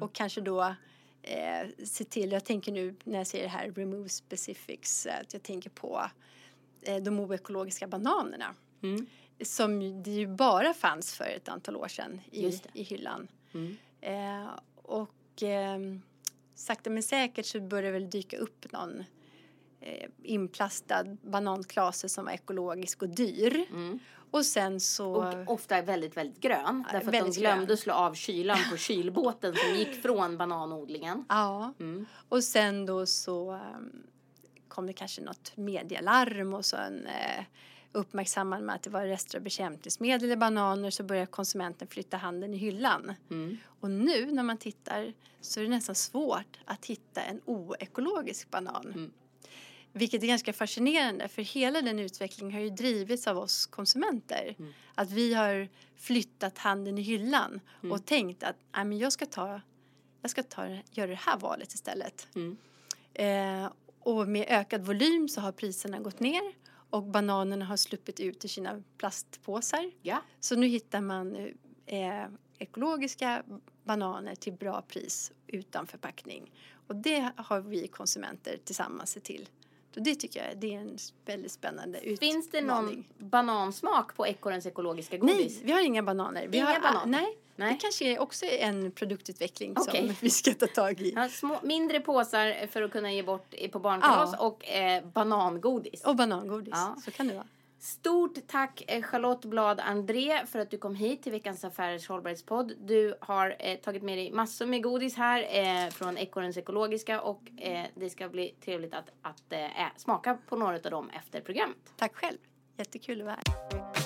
S2: och kanske då eh, se till, jag tänker nu när jag säger det här remove specifics, att jag tänker på eh, de oekologiska bananerna
S1: Mm.
S2: som det ju bara fanns för ett antal år sedan i, i hyllan.
S1: Mm.
S2: Eh, och eh, sakta men säkert så börjar väl dyka upp någon inplastad bananklase som var ekologisk och dyr.
S1: Mm.
S2: Och sen så...
S1: Och ofta väldigt, väldigt grön. Därför att de
S2: väldigt
S1: glömde
S2: grön.
S1: slå av kylan på kylbåten som gick från bananodlingen.
S2: Ja,
S1: Mm.
S2: och sen då så um, kom det kanske något medielarm och så en eh, uppmärksammade man att det var rester av bekämpningsmedel i bananer så började konsumenten flytta handen i hyllan.
S1: Mm.
S2: Och nu när man tittar så är det nästan svårt att hitta en oekologisk banan. Vilket är ganska fascinerande för hela den utvecklingen har ju drivits av oss konsumenter.
S1: Mm.
S2: Att vi har flyttat handen i hyllan
S1: Mm.
S2: och tänkt att men jag ska, ta, jag ska ta, göra det här valet istället.
S1: Mm.
S2: Eh, och med ökad volym så har priserna gått ner och bananerna har sluppit ut ur sina plastpåsar.
S1: Ja.
S2: Så nu hittar man eh, ekologiska bananer till bra pris utan förpackning. Och det har vi konsumenter tillsammans sett till. Så det tycker jag det är en väldigt spännande utmaning.
S1: Finns det någon banansmak på ekorrens ekologiska godis?
S2: Nej, vi har inga bananer. Vi
S1: Inga
S2: har,
S1: bananer?
S2: Nej,
S1: Nej.
S2: det kanske är också en produktutveckling
S1: Okej.
S2: som vi ska ta tag i.
S1: Ja, små, mindre påsar för att kunna ge bort på barnkalas
S2: Ja.
S1: och eh, banangodis.
S2: Och banangodis,
S1: Ja.
S2: så kan det vara.
S1: Stort tack eh, Charlotte Blad André för att du kom hit till veckans Affärers hållbarhetspodd. Du har eh, tagit med dig massor med godis här eh, från Ekorrens ekologiska och eh, det ska bli trevligt att, att eh, smaka på några av dem efter programmet.
S2: Tack själv, jättekul att vara här.